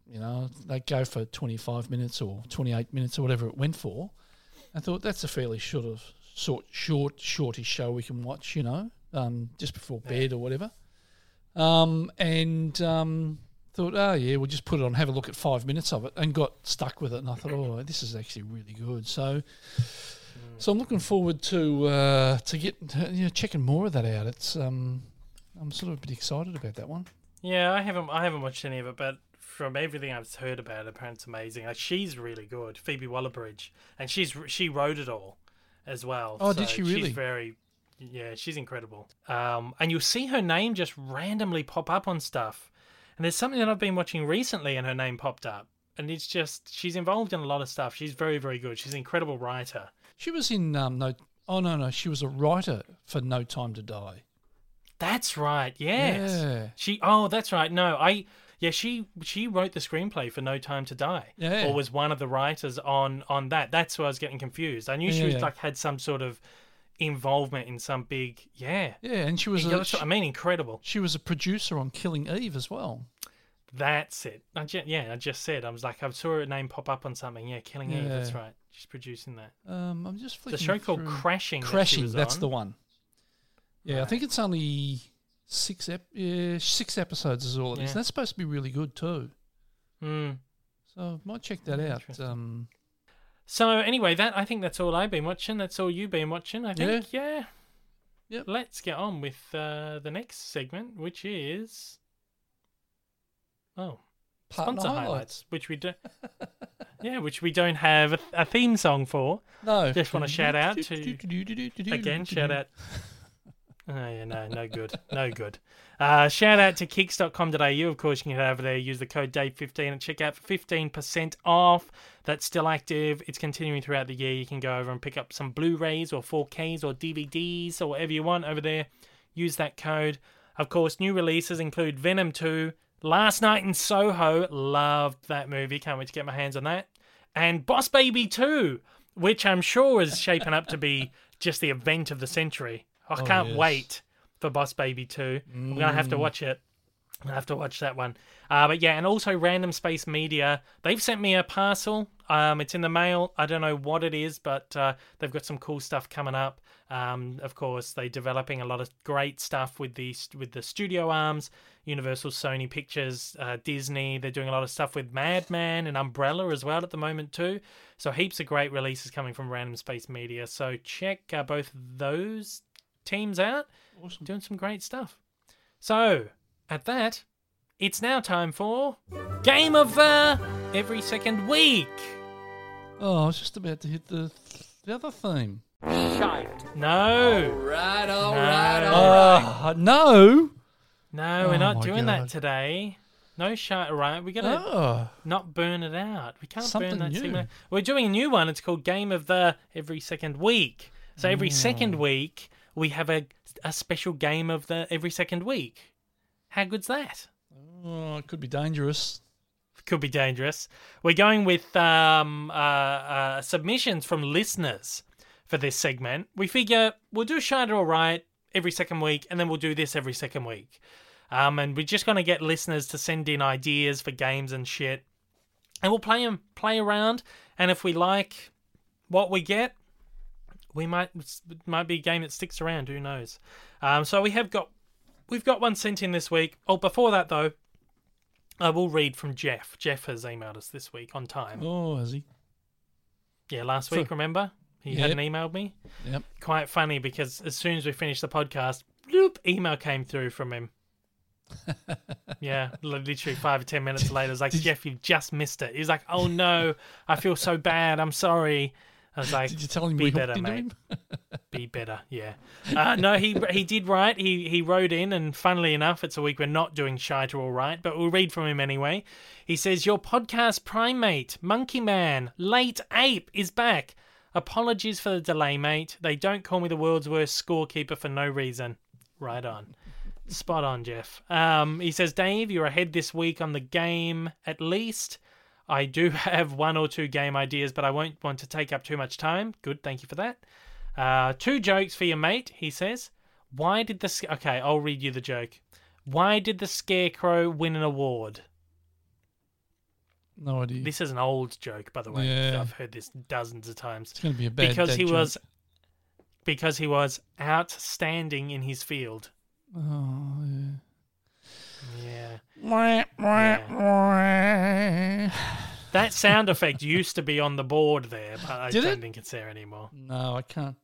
Speaker 3: you know, they go for twenty five minutes or twenty eight minutes or whatever it went for. I thought that's a fairly short of short, short, shortish show we can watch, you know, um, just before bed or whatever. Um, and um, thought, oh yeah, we'll just put it on, have a look at five minutes of it, and got stuck with it. And I thought, oh, this is actually really good. So, so I'm looking forward to uh, to get you know checking more of that out. It's um, I'm sort of a bit excited about that one.
Speaker 2: Yeah, I haven't I haven't watched any of it, but from everything I've heard about it, apparently it's amazing. Like she's really good, Phoebe Waller-Bridge, and she's she wrote it all as well.
Speaker 3: Oh, did she really?
Speaker 2: She's very, yeah, she's incredible. Um, and you'll see her name just randomly pop up on stuff. And there's something that I've been watching recently, and her name popped up, and it's just she's involved in a lot of stuff. She's very very good. She's an incredible writer.
Speaker 3: She was in um, no, oh no no, she was a writer for No Time to Die.
Speaker 2: That's right. Yes.
Speaker 3: Yeah.
Speaker 2: She. Oh, that's right. No, I. Yeah, she she wrote the screenplay for No Time to Die.
Speaker 3: Yeah.
Speaker 2: Or was one of the writers on on that. That's why I was getting confused. I knew she
Speaker 3: Yeah,
Speaker 2: was
Speaker 3: yeah.
Speaker 2: like had some sort of involvement in some big. Yeah.
Speaker 3: Yeah, and she was a, she,
Speaker 2: i mean, incredible.
Speaker 3: she was a producer on Killing Eve as well.
Speaker 2: That's it. I ju- yeah, I just said. I was like, I saw her name pop up on something. Yeah, Killing Eve. That's right. She's producing that.
Speaker 3: Um, I'm just
Speaker 2: The show called
Speaker 3: through-
Speaker 2: Crashing. that
Speaker 3: Crashing. That's
Speaker 2: on.
Speaker 3: the one. Yeah, I think it's only six ep- yeah, six episodes is all it is.
Speaker 2: Yeah.
Speaker 3: That's supposed to be really good too.
Speaker 2: Mm.
Speaker 3: So might check that out. Um,
Speaker 2: So anyway, that I think that's all I've been watching. That's all you've been watching. I think. Yeah.
Speaker 3: Yep.
Speaker 2: Let's get on with uh, the next segment, which is oh
Speaker 3: partner
Speaker 2: sponsor highlights, which we do. <laughs> yeah, which we don't have a, a theme song for.
Speaker 3: No.
Speaker 2: Just wanna shout out to- <laughs> Again, shout out. Oh yeah, no, no good, no good. Uh, shout out to kicks.com.au. Of course, you can head over there, use the code Dave15 and check out for 15% off. That's still active. It's continuing throughout the year. You can go over and pick up some Blu-rays or 4Ks or DVDs or whatever you want over there. Use that code. Of course, new releases include Venom 2, Last Night in Soho, loved that movie. Can't wait to get my hands on that. And Boss Baby 2, which I'm sure is shaping up to be just the event of the century. I can't
Speaker 3: yes.
Speaker 2: wait for Boss Baby 2. I'm going to have to watch it. I have to watch that one. Uh, but yeah, and also Random Space Media. They've sent me a parcel. Um, it's in the mail. I don't know what it is, but uh, they've got some cool stuff coming up. Um, of course, they're developing a lot of great stuff with the with the studio arms, Universal, Sony Pictures, uh, Disney. They're doing a lot of stuff with Madman and Umbrella as well at the moment too. So heaps of great releases coming from Random Space Media. So check uh, both those teams out.
Speaker 3: Awesome.
Speaker 2: Doing some great stuff. So at that, it's now time for Game of the Every Second Week.
Speaker 3: Oh, I was just about to hit the the other theme.
Speaker 2: No,
Speaker 4: Right, all
Speaker 2: No.
Speaker 4: right, all right.
Speaker 3: Uh, no.
Speaker 2: no, we're
Speaker 3: Oh
Speaker 2: not
Speaker 3: my
Speaker 2: doing that today. No shot, right? We're gonna
Speaker 3: Oh,
Speaker 2: not burn it out. We can't
Speaker 3: Something
Speaker 2: burn that
Speaker 3: new.
Speaker 2: segment. We're doing a new one. It's called Game of the Every Second Week. So every
Speaker 3: Mm.
Speaker 2: second week we have a a special game of the every second week. How good's that?
Speaker 3: oh, it could be dangerous.
Speaker 2: could be dangerous. We're going with um, uh, uh, submissions from listeners for this segment. We figure we'll do Shine It All Right every second week, and then we'll do this every second week. Um, and we're just going to get listeners to send in ideas for games and shit. And we'll play them, play around. And if we like what we get, we might might be a game that sticks around. Who knows? Um, so we have got we've got one sent in this week. Oh, before that though, I will read from Jeff. Jeff has emailed us this week on time.
Speaker 3: Oh, has he?
Speaker 2: Yeah, last week, remember? He hadn't emailed me.
Speaker 3: Yep.
Speaker 2: Quite funny because as soon as we finished the podcast, bloop, email came through from him. <laughs> yeah, literally five or ten minutes later, it's like, Jeff, you've just missed it. He's like, oh no, I feel so bad. I'm sorry. I was like,
Speaker 3: Did you tell him
Speaker 2: be better, mate. <laughs> be better. Yeah. Uh, no, he he did write. He he wrote in, and funnily enough, it's a week we're not doing shy to all right, but we'll read from him anyway. He says, "Your podcast primate, Monkey Man, late ape, is back. Apologies for the delay, mate. They don't call me the world's worst scorekeeper for no reason. Right on." Spot on, Jeff. Um, he says, Dave, you're ahead this week on the game at least. I do <laughs> have one or two game ideas, but I won't want to take up too much time. Good, thank you for that. Uh, two jokes for your mate, he says. Why did the. Okay, I'll read you the joke. Why did the Scarecrow win an award?
Speaker 3: No idea.
Speaker 2: This is an old joke, by the way.
Speaker 3: Yeah.
Speaker 2: I've heard this dozens of times.
Speaker 3: it's going to be a bad
Speaker 2: because he
Speaker 3: joke.
Speaker 2: was. Because he was outstanding in his field.
Speaker 3: Oh,
Speaker 2: Yeah.
Speaker 3: Yeah. <sighs>
Speaker 2: That sound effect used to be on the board there, but I
Speaker 3: Did
Speaker 2: don't
Speaker 3: it?
Speaker 2: think it's there anymore.
Speaker 3: No, I can't.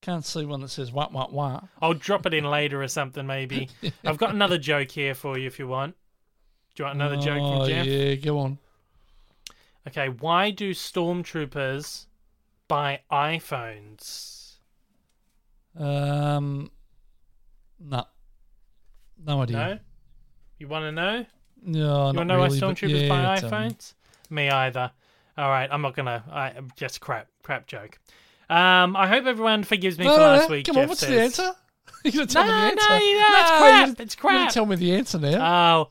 Speaker 3: Can't see one that says what what what.
Speaker 2: I'll drop it in later or something, maybe. <laughs> I've got another joke here for you if you want. Do you want another joke
Speaker 3: oh,
Speaker 2: from Jeff?
Speaker 3: Yeah, go on.
Speaker 2: Okay, why do stormtroopers buy iPhones?
Speaker 3: Um, no, no idea.
Speaker 2: No? You want to know?
Speaker 3: No,
Speaker 2: You want to know
Speaker 3: really,
Speaker 2: why stormtroopers
Speaker 3: yeah,
Speaker 2: buy iPhones? Me either. All right, I'm not gonna. I just crap, crap joke. Um, I hope everyone forgives me
Speaker 3: No,
Speaker 2: for
Speaker 3: no,
Speaker 2: last
Speaker 3: no,
Speaker 2: week.
Speaker 3: Come on, what's
Speaker 2: says.
Speaker 3: the answer? <laughs> You're gonna tell
Speaker 2: No,
Speaker 3: me the answer?
Speaker 2: no, you know, it's crap. It's
Speaker 3: You're gonna tell me the answer now.
Speaker 2: Oh,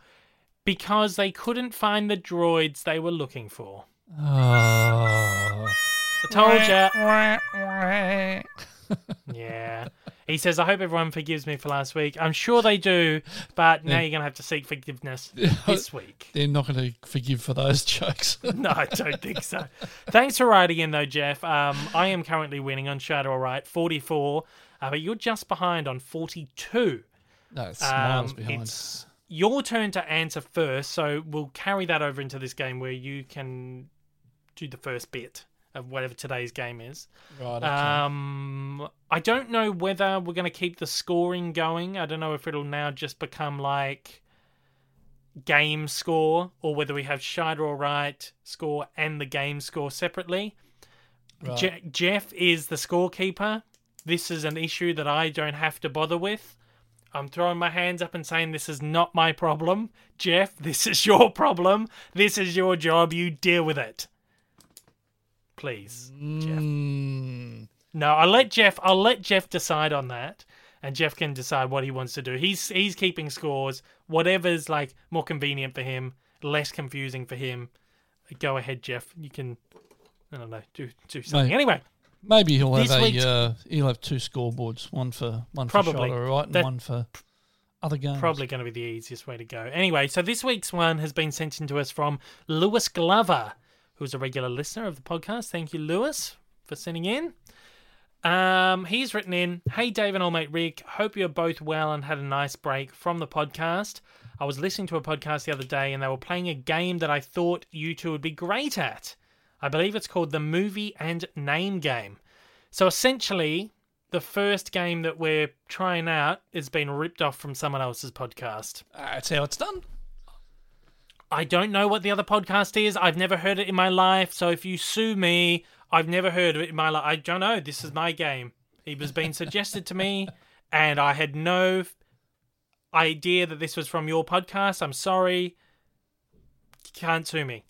Speaker 2: because they couldn't find the droids they were looking for.
Speaker 3: oh.
Speaker 2: I told you. <laughs> Yeah. He says, I hope everyone forgives me for last week. I'm sure they do, but now you're going to have to seek forgiveness <laughs> this week.
Speaker 3: They're not going to forgive for those <laughs> jokes. <laughs>
Speaker 2: No, I don't think so. Thanks for writing in, though, Jeff. Um, I am currently winning on Shadow All Right, 44, uh, but you're just behind on 42.
Speaker 3: no, it's miles
Speaker 2: Um,
Speaker 3: behind.
Speaker 2: It's your turn to answer first, so we'll carry that over into this game where you can do the first bit of whatever today's game is.
Speaker 3: Right. Okay.
Speaker 2: Um, I don't know whether we're going to keep the scoring going. I don't know if it'll now just become like game score or whether we have Shider or right score and the game score separately.
Speaker 3: right.
Speaker 2: Je- Jeff is the scorekeeper. This is an issue that I don't have to bother with. I'm throwing my hands up and saying this is not my problem. Jeff, this is your problem. This is your job. You deal with it. Please, Jeff.
Speaker 3: Mm,
Speaker 2: No, I'll let Jeff. I'll let Jeff decide on that, and Jeff can decide what he wants to do. He's he's keeping scores. Whatever's like more convenient for him, less confusing for him. Go ahead, Jeff. You can. I don't know. Do do something.
Speaker 3: Mate.
Speaker 2: Anyway,
Speaker 3: Maybe he'll have a uh, he'll have two scoreboards, one for one for
Speaker 2: Probably.
Speaker 3: shot, all right, and
Speaker 2: That-
Speaker 3: one for other games.
Speaker 2: probably going to be the easiest way to go. Anyway, so this week's one has been sent in to us from Lewis Glover, who's a regular listener of the podcast. Thank you, Lewis, for sending in. Um, he's written in, Hey Dave and old mate Rick, hope you're both well and had a nice break from the podcast. I was listening to a podcast the other day and they were playing a game that I thought you two would be great at. I believe it's called the Movie and Name Game. So essentially, the first game that we're trying out has been ripped off from someone else's podcast.
Speaker 3: That's how it's done.
Speaker 2: I don't know what the other podcast is. I've never heard it in my life. So if you sue me, I've never heard of it in my life. I don't know. This is my game. It was being suggested to me, and I had no idea that this was from your podcast. I'm sorry. You can't sue me.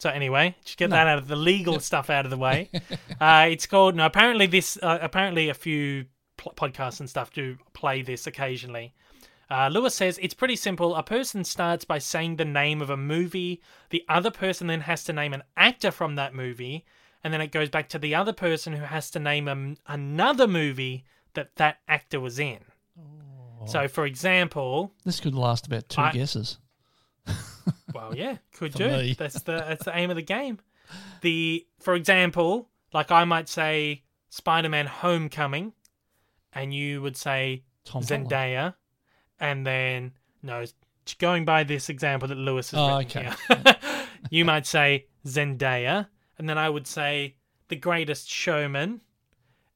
Speaker 2: So anyway, just get that out of the legal stuff out of the way. <laughs> uh, it's called. No, apparently this. Uh, apparently a few pl- podcasts and stuff do play this occasionally. Uh, Lewis says it's pretty simple. A person starts by saying the name of a movie. The other person then has to name an actor from that movie, and then it goes back to the other person who has to name a, another movie that that actor was in. So, for example,
Speaker 3: This could last about two
Speaker 2: I-
Speaker 3: guesses. <laughs>
Speaker 2: well, yeah, could do.
Speaker 3: me.
Speaker 2: That's the that's the aim of the game. The for example, like I might say Spider-Man: Homecoming, and you would say
Speaker 3: Tom Holland.
Speaker 2: And then no, going by this example that Lewis has
Speaker 3: Oh,
Speaker 2: written
Speaker 3: okay.
Speaker 2: here, <laughs> you might say Zendaya, and then I would say The Greatest Showman,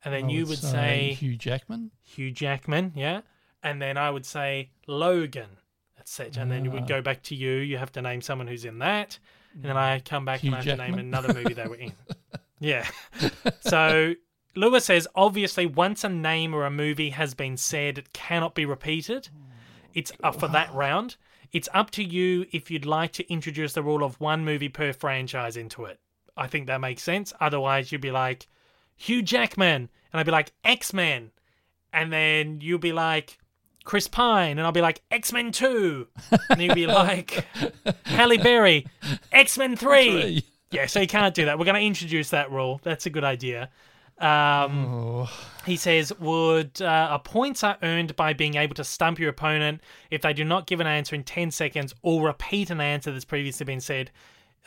Speaker 2: and then
Speaker 3: I
Speaker 2: you would say
Speaker 3: Hugh Jackman.
Speaker 2: Hugh Jackman, yeah, and then I would say Logan, etc. And then it would
Speaker 3: Ah.
Speaker 2: go back to you. You have to name someone who's in that, and then I come back
Speaker 3: Hugh
Speaker 2: and I have to name another movie they were in. <laughs> yeah. So Lewis says obviously once a name or a movie has been said, it cannot be repeated. It's up for that round. It's up to you if you'd like to introduce the rule of one movie per franchise into it. I think that makes sense. Otherwise, you'd be like Hugh Jackman, and I'd be like X Men, and then you'd be like Chris Pine, and I'll be like X Men Two, and you'll be like <laughs> Halle Berry, X Men. Three. Yeah, so you can't do that. We're going to introduce that rule. That's a good idea. Um,
Speaker 3: Oh,
Speaker 2: he says, "Would uh, a points are earned by being able to stump your opponent if they do not give an answer in ten seconds or repeat an answer that's previously been said?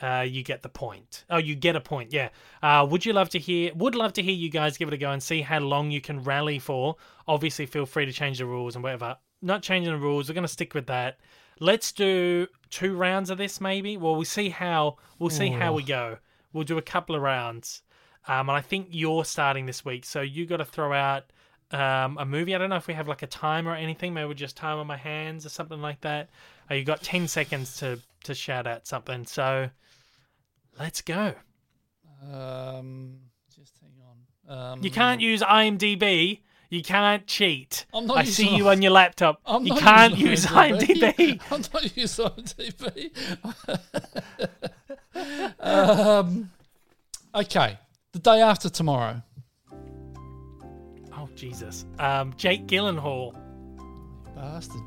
Speaker 2: Uh, you get the point. Oh, you get a point. Yeah. Uh, would you love to hear? Would love to hear you guys give it a go and see how long you can rally for. Obviously, feel free to change the rules and whatever. Not changing the rules. We're going to stick with that. Let's do two rounds of this, maybe. Well, we'll see how we'll see how we go. We'll do a couple of rounds. Um, and I think you're starting this week, so you got to throw out um, a movie. I don't know if we have like a timer or anything. Maybe just time on my hands or something like that. Uh, you got ten seconds to to shout out something. So let's go.
Speaker 3: um, just hang on. Um,
Speaker 2: You can't use IMDb. You can't cheat.
Speaker 3: I'm not
Speaker 2: I see you on your laptop.
Speaker 3: I'm
Speaker 2: you can't use IMDb. <laughs>
Speaker 3: I'm not using IMDb. <laughs> um, okay, the day after tomorrow.
Speaker 2: Oh Jesus. Um, Jake Gyllenhaal.
Speaker 3: Bastard.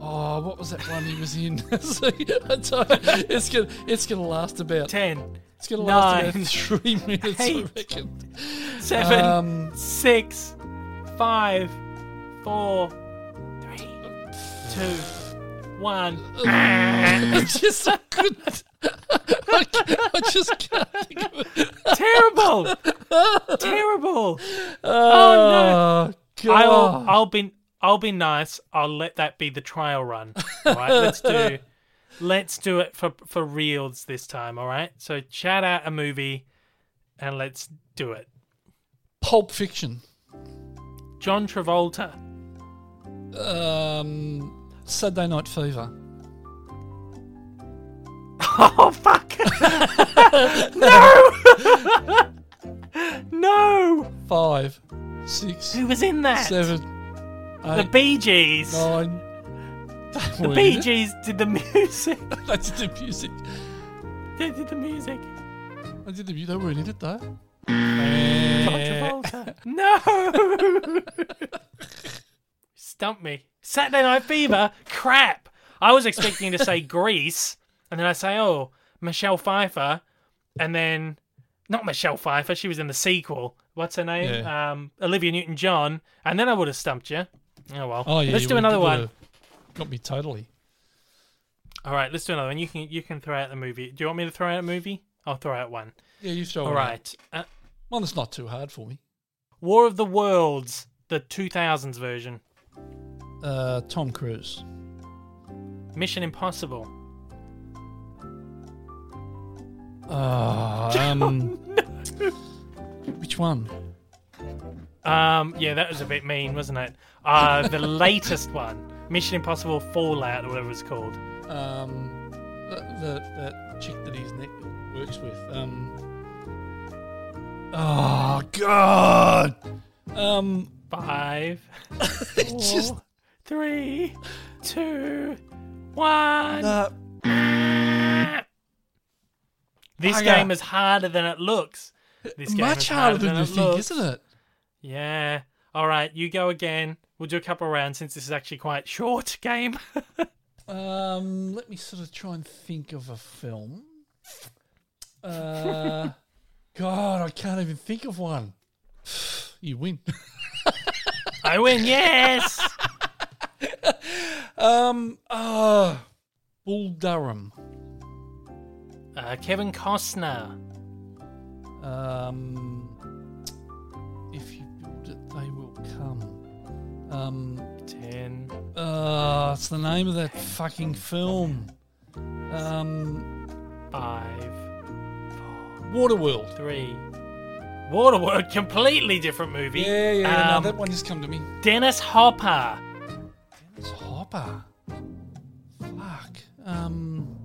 Speaker 3: Oh, what was that one he was in? <laughs> See, you, it's gonna it's gonna last about
Speaker 2: Ten,
Speaker 3: it's gonna last
Speaker 2: nine,
Speaker 3: about three <laughs> minutes. I
Speaker 2: eight,
Speaker 3: reckon.
Speaker 2: seven,
Speaker 3: Um,
Speaker 2: six, five, four, three, two, one. <laughs>
Speaker 3: I just I couldn't. I, I just can't think of it.
Speaker 2: Terrible. <laughs> Terrible.
Speaker 3: Oh, God.
Speaker 2: I'll I'll be I'll be nice. I'll let that be the trial run. All right, let's do <laughs> let's do it for for reals this time. All right. So shout out a movie, and let's do it.
Speaker 3: Pulp Fiction.
Speaker 2: John Travolta.
Speaker 3: Um, Saturday Night Fever. <laughs>
Speaker 2: Oh fuck! <laughs> no! <laughs> no!
Speaker 3: Five, six,
Speaker 2: Who was in that?
Speaker 3: seven,
Speaker 2: the
Speaker 3: eight,
Speaker 2: Bee Gees.
Speaker 3: nine.
Speaker 2: the Bee Gees did the music.
Speaker 3: Did the music.
Speaker 2: they did the music.
Speaker 3: I did the music. They weren't in it though.
Speaker 2: John Travolta. no. stumped me. Saturday Night Fever? Crap. I was expecting to say Grease, and then I say, oh, Michelle Pfeiffer, and then not Michelle Pfeiffer. She was in the sequel. What's her name? Um, Olivia Newton-John, and then I would have stumped you. Oh well.
Speaker 3: Oh yeah.
Speaker 2: Let's do another one.
Speaker 3: Got me totally.
Speaker 2: All right, let's do another one. You can you can throw out the movie. Do you want me to throw out a movie? I'll throw out one.
Speaker 3: Yeah, you throw
Speaker 2: All right. Uh,
Speaker 3: One that's not too hard for me.
Speaker 2: War of the Worlds, the 2000s version.
Speaker 3: Uh, Tom Cruise.
Speaker 2: Mission Impossible.
Speaker 3: Uh, <laughs> um, which one?
Speaker 2: Um, yeah, that was a bit mean, wasn't it? Uh, the <laughs> latest one, Mission Impossible Fallout, or whatever it's called.
Speaker 3: Um, the, the that chick that he's neck works with. Um. Oh God. Um.
Speaker 2: Five, <laughs>
Speaker 3: It's just
Speaker 2: four, three, two, one. This
Speaker 3: Bugger.
Speaker 2: game is harder than it looks. This game
Speaker 3: much
Speaker 2: is
Speaker 3: harder than you
Speaker 2: it
Speaker 3: think,
Speaker 2: looks.
Speaker 3: isn't it?
Speaker 2: Yeah. All right, you go again. We'll do a couple of rounds since this is actually quite short <laughs> game.
Speaker 3: Um, let me sort of try and think of a film. Uh, <laughs> God, I can't even think of one. <sighs> You win. <laughs>
Speaker 2: I win. Yes. <laughs>
Speaker 3: Um, uh, Bull Durham.
Speaker 2: Uh, Kevin Costner.
Speaker 3: Um, if you build it, they will come. Um,
Speaker 2: Ten.
Speaker 3: uh, it's the name of that fucking film. Um,
Speaker 2: Five.
Speaker 3: Waterworld.
Speaker 2: Three. Waterworld, completely different movie.
Speaker 3: Yeah, yeah,
Speaker 2: Um,
Speaker 3: no, that one just come to me.
Speaker 2: Dennis Hopper.
Speaker 3: Hopper. Fuck. Um.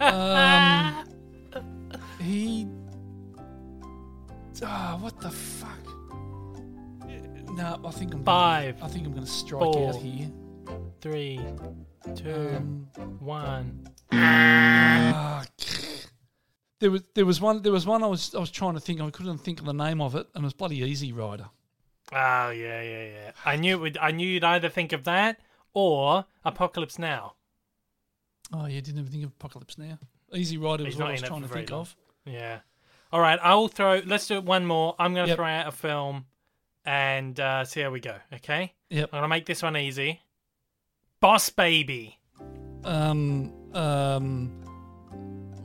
Speaker 3: um. He. Ah, what the fuck? No, I think I'm.
Speaker 2: Five.
Speaker 3: I think I'm going to strike
Speaker 2: Four.
Speaker 3: out here.
Speaker 2: Three. Two.
Speaker 3: Um.
Speaker 2: One.
Speaker 3: ah, there was there was one there was one I was I was trying to think I couldn't think of the name of it and it was bloody Easy Rider.
Speaker 2: Oh yeah, yeah, yeah. I knew it would. I knew you'd either think of that or Apocalypse Now.
Speaker 3: Oh yeah, didn't even think of Apocalypse Now. Easy Rider was
Speaker 2: He's
Speaker 3: what I was trying to think
Speaker 2: long.
Speaker 3: of.
Speaker 2: Yeah. All right. I will throw. Let's do it one more. I'm going to
Speaker 3: Yep.
Speaker 2: throw out a film and uh, see how we go. Okay.
Speaker 3: Yep.
Speaker 2: I'm going to make this one easy. Boss Baby.
Speaker 3: Um, um,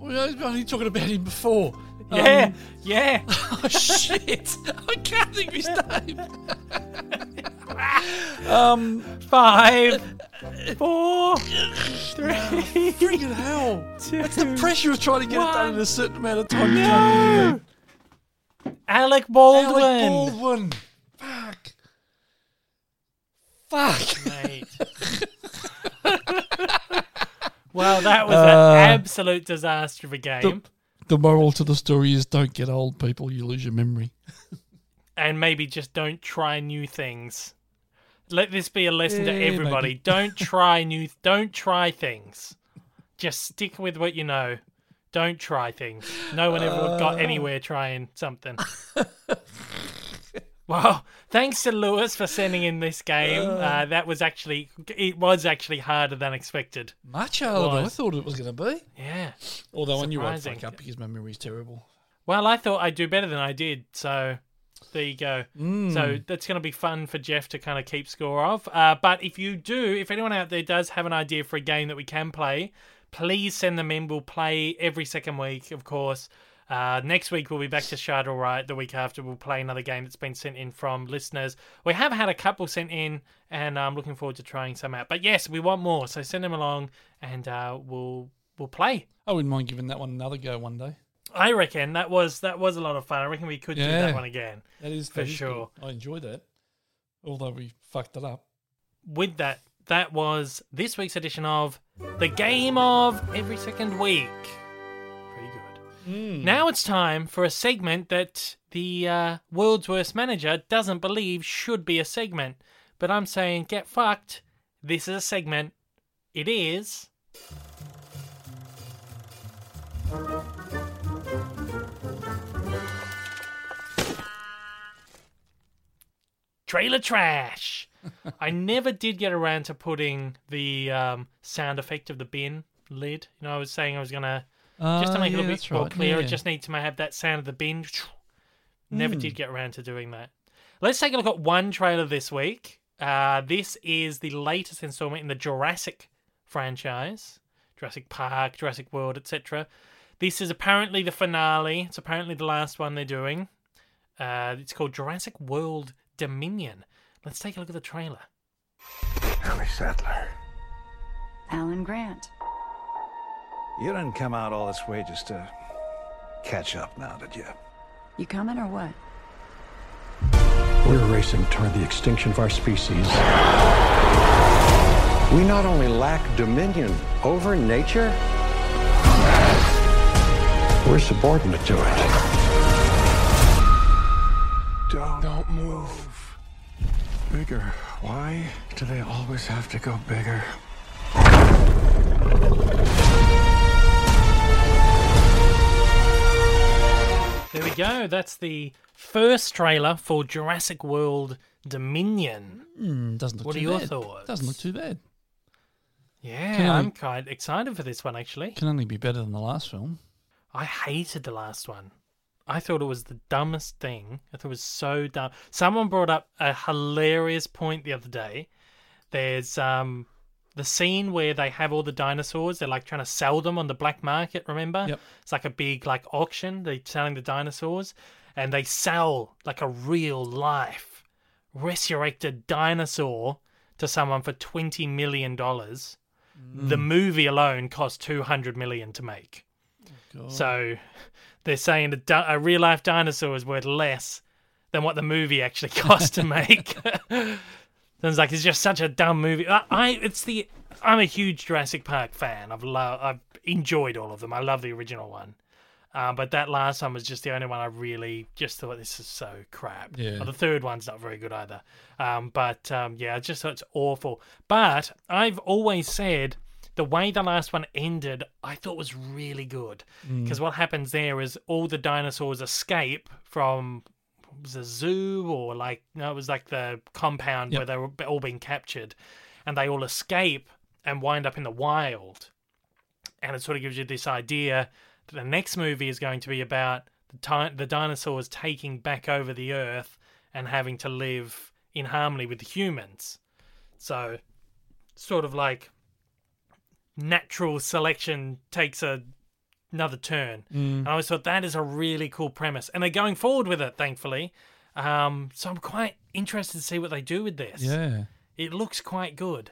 Speaker 3: I was only talking about him before.
Speaker 2: Yeah.
Speaker 3: Um,
Speaker 2: yeah. <laughs>
Speaker 3: oh shit! <laughs> I can't think of his name. <laughs> um,
Speaker 2: Five. Four. Three.
Speaker 3: freaking hell!
Speaker 2: Two.
Speaker 3: That's the pressure of trying to get it done in a certain amount of time.
Speaker 2: No. Alec Baldwin.
Speaker 3: Alec Baldwin. Fuck. Fuck.
Speaker 2: Mate. well, that was
Speaker 3: Uh,
Speaker 2: an absolute disaster of a game.
Speaker 3: The moral to the story is don't get old, people. You lose your memory. <laughs>
Speaker 2: and maybe just don't try new things. Let this be a lesson to everybody. Don't try new don't try things. Just stick with what you know. Don't try things. No one ever
Speaker 3: Uh.
Speaker 2: got anywhere trying something. <laughs> well, thanks to Lewis for sending in this game. Uh, that was actually it was actually harder than expected.
Speaker 3: Much harder than I thought it was going to be.
Speaker 2: Yeah.
Speaker 3: Although I knew I'd
Speaker 2: Surprising.
Speaker 3: fuck up because my memory's terrible.
Speaker 2: Well, I thought I'd do better than I did, so there you go.
Speaker 3: Mm.
Speaker 2: So that's going to be fun for Jeff to kind of keep score of. Uh, but if you do, if anyone out there does have an idea for a game that we can play, please send them in. We'll play every second week, of course. Uh, next week we'll be back to Shadow Right. The week after we'll play another game that's been sent in from listeners. We have had a couple sent in, and I'm looking forward to trying some out. But yes, we want more, so send them along, and uh, we'll we'll play.
Speaker 3: I wouldn't mind giving that one another go one day.
Speaker 2: I reckon that was that was a lot of fun. I reckon we could do that one again.
Speaker 3: That is
Speaker 2: For
Speaker 3: that is
Speaker 2: sure.
Speaker 3: good. I enjoyed that. Although we fucked it up.
Speaker 2: With that, that was this week's edition of the game of every second week. Good. Now it's time for a segment that the uh, world's worst manager doesn't believe should be a segment, but I'm saying get fucked. This is a segment. It is. Trailer trash. <laughs> I never did get around to putting the um, sound effect of the bin lid. You know, I was saying I was gonna just to
Speaker 3: Uh,
Speaker 2: make
Speaker 3: yeah,
Speaker 2: it a little bit more
Speaker 3: right,
Speaker 2: clear.
Speaker 3: yeah.
Speaker 2: It just need to have that sound of the bin. <sniffs> Never
Speaker 3: Hmm.
Speaker 2: did get around to doing that. Let's take a look at one trailer this week. Uh, this is the latest installment in the Jurassic franchise, Jurassic Park, Jurassic World, etc. This is apparently the finale. It's apparently the last one they're doing. Uh, it's called Jurassic World Dominion. Let's take a look at the trailer.
Speaker 1: Ellie Sattler.
Speaker 4: Alan Grant.
Speaker 1: You didn't come out all this way just to catch up now, did you?
Speaker 4: You coming or what?
Speaker 5: We're racing toward the extinction of our species. We not only lack dominion over nature, we're subordinate to it.
Speaker 1: Don't, don't move. Bigger. Why do they always have to go bigger?
Speaker 2: There we go. That's the first trailer for Jurassic World Dominion.
Speaker 3: Mm, doesn't look
Speaker 2: What
Speaker 3: too
Speaker 2: are your
Speaker 3: bad.
Speaker 2: thoughts?
Speaker 3: Doesn't look too bad.
Speaker 2: Yeah,
Speaker 3: I-
Speaker 2: I'm quite excited for this one actually.
Speaker 3: Can only be better than the last film.
Speaker 2: I hated the last one. I thought it was the dumbest thing. I thought it was so dumb. Someone brought up a hilarious point the other day. There's um the scene where they have all the dinosaurs. They're like trying to sell them on the black market. Remember?
Speaker 3: Yep.
Speaker 2: It's like a big like auction. They're selling the dinosaurs, and they sell like a real life resurrected dinosaur to someone for twenty million dollars. Mm. The movie alone cost two hundred million to make.
Speaker 3: God.
Speaker 2: So they're saying a, di- a real life dinosaur is worth less than what the movie actually cost to <laughs> make. <laughs> Sounds like it's just such a dumb movie. I, I it's the I'm a huge Jurassic Park fan. I've lo- I've enjoyed all of them. I love the original one. Uh, but that last one was just the only one I really just thought this is so crap.
Speaker 3: Yeah.
Speaker 2: Oh, the third one's not very good either. Um, but um, yeah, I just thought it's awful. But I've always said the way the last one ended, I thought was really good. Because what happens there is all the dinosaurs escape from was a zoo or like no, it was like the compound
Speaker 3: Yep.
Speaker 2: where they were all being captured, and they all escape and wind up in the wild. And it sort of gives you this idea that the next movie is going to be about the ti- the dinosaurs taking back over the earth and having to live in harmony with the humans. So, sort of like natural selection takes a another turn. And I always thought that is a really cool premise, and they're going forward with it, thankfully. Um, so I'm quite interested to see what they do with this.
Speaker 3: yeah.
Speaker 2: It looks quite good.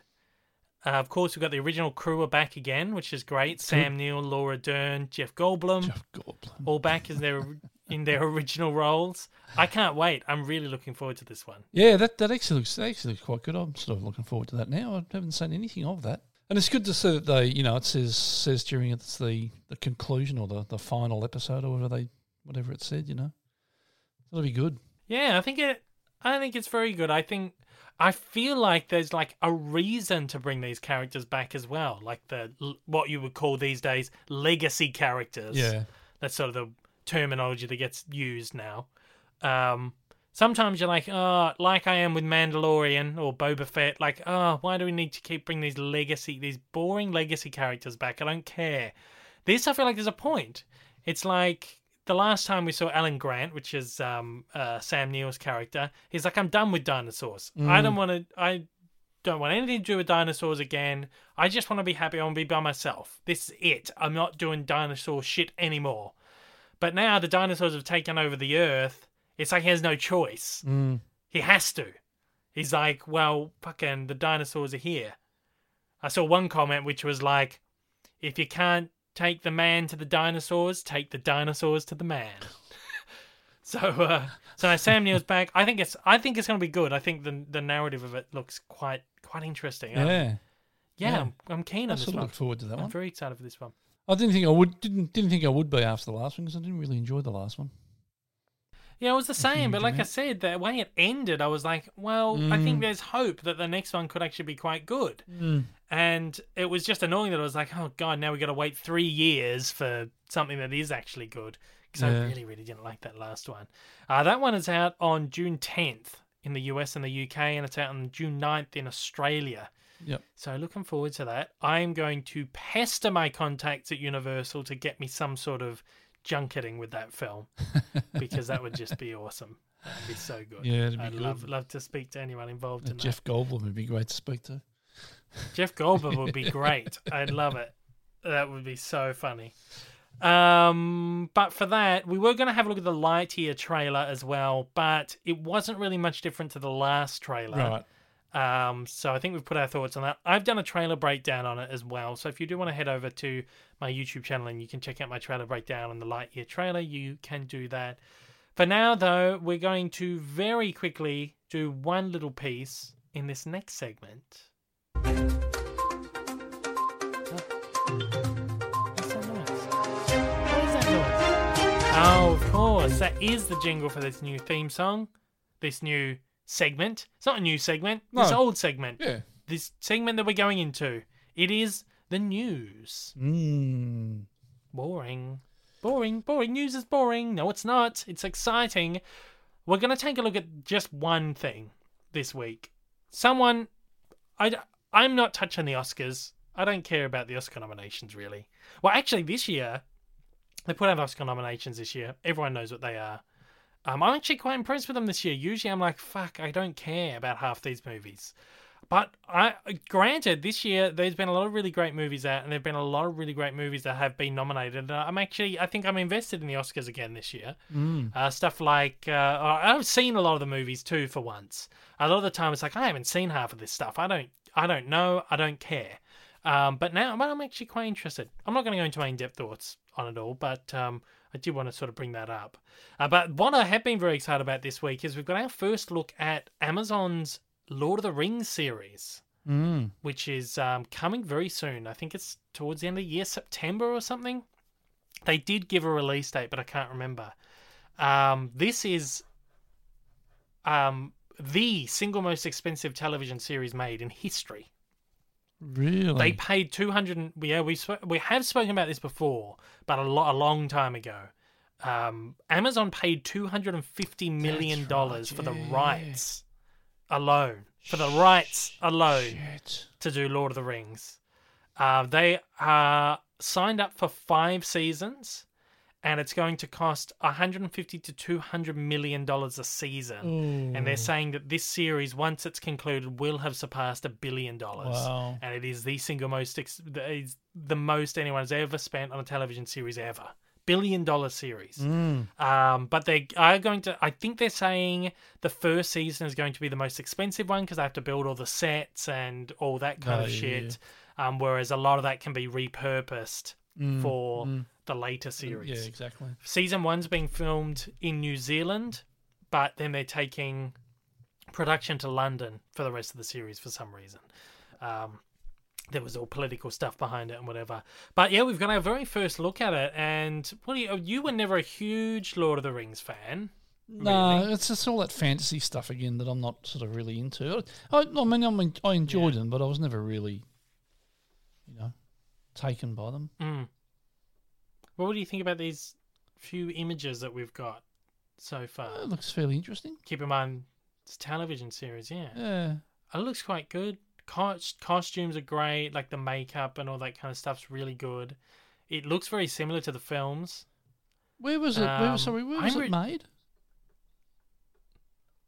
Speaker 2: Uh, of course, we've got the original crew are back again, which is great. Sam Neill, Laura Dern, Jeff Goldblum,
Speaker 3: Jeff Goldblum.
Speaker 2: all back in their <laughs> in their original roles. I can't wait. I'm really looking forward to this one.
Speaker 3: Yeah, that, that actually looks that actually looks quite good. I'm sort of looking forward to that now. I haven't seen anything of that, and it's good to see that they, you know, it says says during it's the, the conclusion or the, the final episode or whatever they whatever it said. You know, that'll be good.
Speaker 2: Yeah, I think it. I think it's very good. I think I feel like there's like a reason to bring these characters back as well, like the what you would call these days legacy characters.
Speaker 3: Yeah,
Speaker 2: that's sort of the terminology that gets used now. Um, sometimes you're like, oh, like I am with Mandalorian or Boba Fett, like, oh, why do we need to keep bringing these legacy, these boring legacy characters back? I don't care. This, I feel like there's a point. It's like the last time we saw Alan Grant, which is um, uh, Sam Neill's character. He's like, I'm done with dinosaurs. I don't want to. I don't want anything to do with dinosaurs again. I just want to be happy. I want to be by myself. This is it. I'm not doing dinosaur shit anymore. But now the dinosaurs have taken over the earth. It's like he has no choice. He has to. He's like, well, fucking, the dinosaurs are here. I saw one comment which was like, if you can't take the man to the dinosaurs, take the dinosaurs to the man. <laughs> so, uh, so now Sam Neill's back. I think it's, I think it's going to be good. I think the the narrative of it looks quite, quite interesting. Um,
Speaker 3: yeah.
Speaker 2: yeah,
Speaker 3: Yeah.
Speaker 2: I'm, I'm keen
Speaker 3: I
Speaker 2: on this
Speaker 3: sort of
Speaker 2: one.
Speaker 3: look forward to that one.
Speaker 2: I'm very excited for this one.
Speaker 3: I didn't think I would didn't didn't think I would be after the last one because I didn't really enjoy the last one.
Speaker 2: Yeah, it was the same, but like I said, the way it ended, I was like, well, I
Speaker 3: Mm.
Speaker 2: think there's hope that the next one could actually be quite good. And it was just annoying that I was like, oh god, now we got to wait three years for something that is actually good because I really, really didn't like that last one. Uh, that one is out on June 10th in the US and the UK, and it's out on June 9th in Australia.
Speaker 3: Yep.
Speaker 2: So looking forward to that. I'm going to pester my contacts at Universal to get me some sort of junketing with that film <laughs> because that would just be awesome. That'd be so good.
Speaker 3: Yeah, it'd be
Speaker 2: I'd
Speaker 3: good.
Speaker 2: love love to speak to anyone involved in that.
Speaker 3: Jeff Goldblum would be great to speak to. <laughs>
Speaker 2: Jeff Goldblum would be great. I'd love it. That would be so funny. Um, but for that, we were going to have a look at the Lightyear trailer as well, but it wasn't really much different to the last trailer.
Speaker 3: Right.
Speaker 2: Um, so I think we've put our thoughts on that. I've done a trailer breakdown on it as well. So if you do want to head over to my YouTube channel and you can check out my trailer breakdown on the Lightyear trailer, you can do that. For now, though, we're going to very quickly do one little piece in this next segment. Oh, of course. That is the jingle for this new theme song. This new segment. It's not a new segment. This old segment.
Speaker 3: Yeah.
Speaker 2: This segment that we're going into. It is the news.
Speaker 3: Mm.
Speaker 2: Boring. Boring. Boring. News is boring. No, it's not. It's exciting. We're going to take a look at just one thing this week. Someone. I, I'm not touching the Oscars. I don't care about the Oscar nominations, really. Well, actually, this year, they put out Oscar nominations this year. Everyone knows what they are. Um, I'm actually quite impressed with them this year. Usually, I'm like, fuck, I don't care about half these movies. But I, granted, this year there's been a lot of really great movies out, and there've been a lot of really great movies that have been nominated. And I'm actually, I think I'm invested in the Oscars again this year. Uh, stuff like uh, I've seen a lot of the movies too. For once, a lot of the time it's like I haven't seen half of this stuff. I don't, I don't know. I don't care. Um, but now but I'm actually quite interested. I'm not going to go into my in-depth thoughts on it all, but um, I did want to sort of bring that up. Uh, but what I have been very excited about this week is we've got our first look at Amazon's Lord of the Rings series,
Speaker 3: Mm.
Speaker 2: which is um, coming very soon. I think it's towards the end of the year, September or something. They did give a release date, but I can't remember. Um, this is um, the single most expensive television series made in history.
Speaker 3: Really?
Speaker 2: They paid two hundred. and Yeah, we sp- we have spoken about this before, but a lot a long time ago. Um, Amazon paid two hundred and fifty million dollars for the
Speaker 3: yeah.
Speaker 2: rights alone. For the rights alone
Speaker 3: Shit.
Speaker 2: to do Lord of the Rings. Uh, they are signed up for five seasons, and it's going to cost 150 to 200 million dollars a season. And they're saying that this series, once it's concluded, will have surpassed a billion dollars.
Speaker 3: Wow.
Speaker 2: And it is the single most, ex- the- most anyone has ever spent on a television series ever. Billion dollar series.
Speaker 3: Mm.
Speaker 2: Um, but they are going to. I think they're saying the first season is going to be the most expensive one because they have to build all the sets and all that kind
Speaker 3: Oh,
Speaker 2: of
Speaker 3: yeah,
Speaker 2: shit. Um, whereas a lot of that can be repurposed for the later series.
Speaker 3: Yeah, exactly.
Speaker 2: Season one's being filmed in New Zealand, but then they're taking production to London for the rest of the series for some reason. Um, there was all political stuff behind it and whatever. But yeah, we've got our very first look at it. And what do you? You were never a huge Lord of the Rings fan.
Speaker 3: No,
Speaker 2: Really?
Speaker 3: it's just all that fantasy stuff again that I'm not sort of really into. I, I mean, I mean, I enjoyed them, but I was never really, you know, taken by them.
Speaker 2: Mm. What do you think about these few images that we've got so far?
Speaker 3: It looks fairly interesting.
Speaker 2: Keep in mind, it's a television series, yeah.
Speaker 3: Yeah.
Speaker 2: It looks quite good. Cos- costumes are great, like the makeup and all that kind of stuff's really good. It looks very similar to the films.
Speaker 3: Where was it? where,
Speaker 2: Um,
Speaker 3: sorry, where was
Speaker 2: I'm
Speaker 3: it
Speaker 2: re-
Speaker 3: made?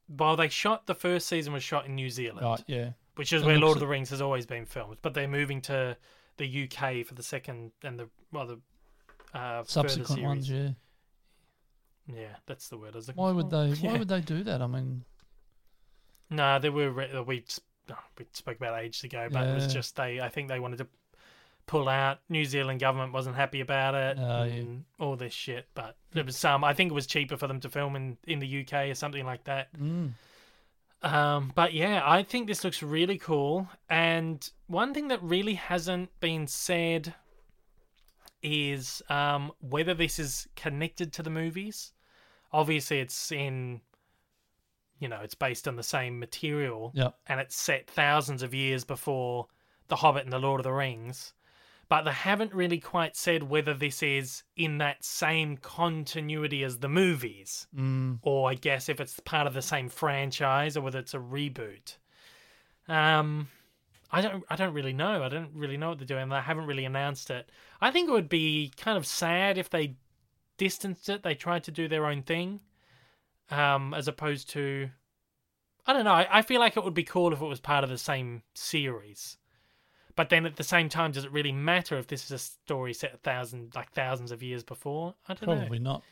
Speaker 2: Well, they shot the first season was shot in New Zealand,
Speaker 3: Right, yeah.
Speaker 2: which is
Speaker 3: It
Speaker 2: where Lord of the Rings has always been filmed. But they're moving to the UK for the second and the well the uh,
Speaker 3: Subsequent ones, yeah.
Speaker 2: Yeah, that's the word I was looking
Speaker 3: Why would they?
Speaker 2: Yeah. <laughs>
Speaker 3: Why would they do that? I mean,
Speaker 2: No, there were re- we oh, we spoke about ages ago, but it was just they. I think they wanted to pull out. New Zealand government wasn't happy about it,
Speaker 3: yeah.
Speaker 2: and all this shit. But there was some. I think it was cheaper for them to film in in the UK or something like that.
Speaker 3: mm,
Speaker 2: Um, but yeah, I think this looks really cool. And one thing that really hasn't been said is um, whether this is connected to the movies. Obviously, it's in, you know, it's based on the same material
Speaker 3: yeah.
Speaker 2: and it's set thousands of years before The Hobbit and The Lord of the Rings. but they haven't really quite said whether this is in that same continuity as the movies,
Speaker 3: Mm.
Speaker 2: or I guess if it's part of the same franchise, or whether it's a reboot. Um, I don't, I don't really know. I don't really know what they're doing. They haven't really announced it. I think it would be kind of sad if they distanced it. They tried to do their own thing, um, as opposed to, I don't know. I, I feel like it would be cool if it was part of the same series. But then at the same time, does it really matter if this is a story set a thousand, like thousands of years before? I don't know.
Speaker 3: Probably not.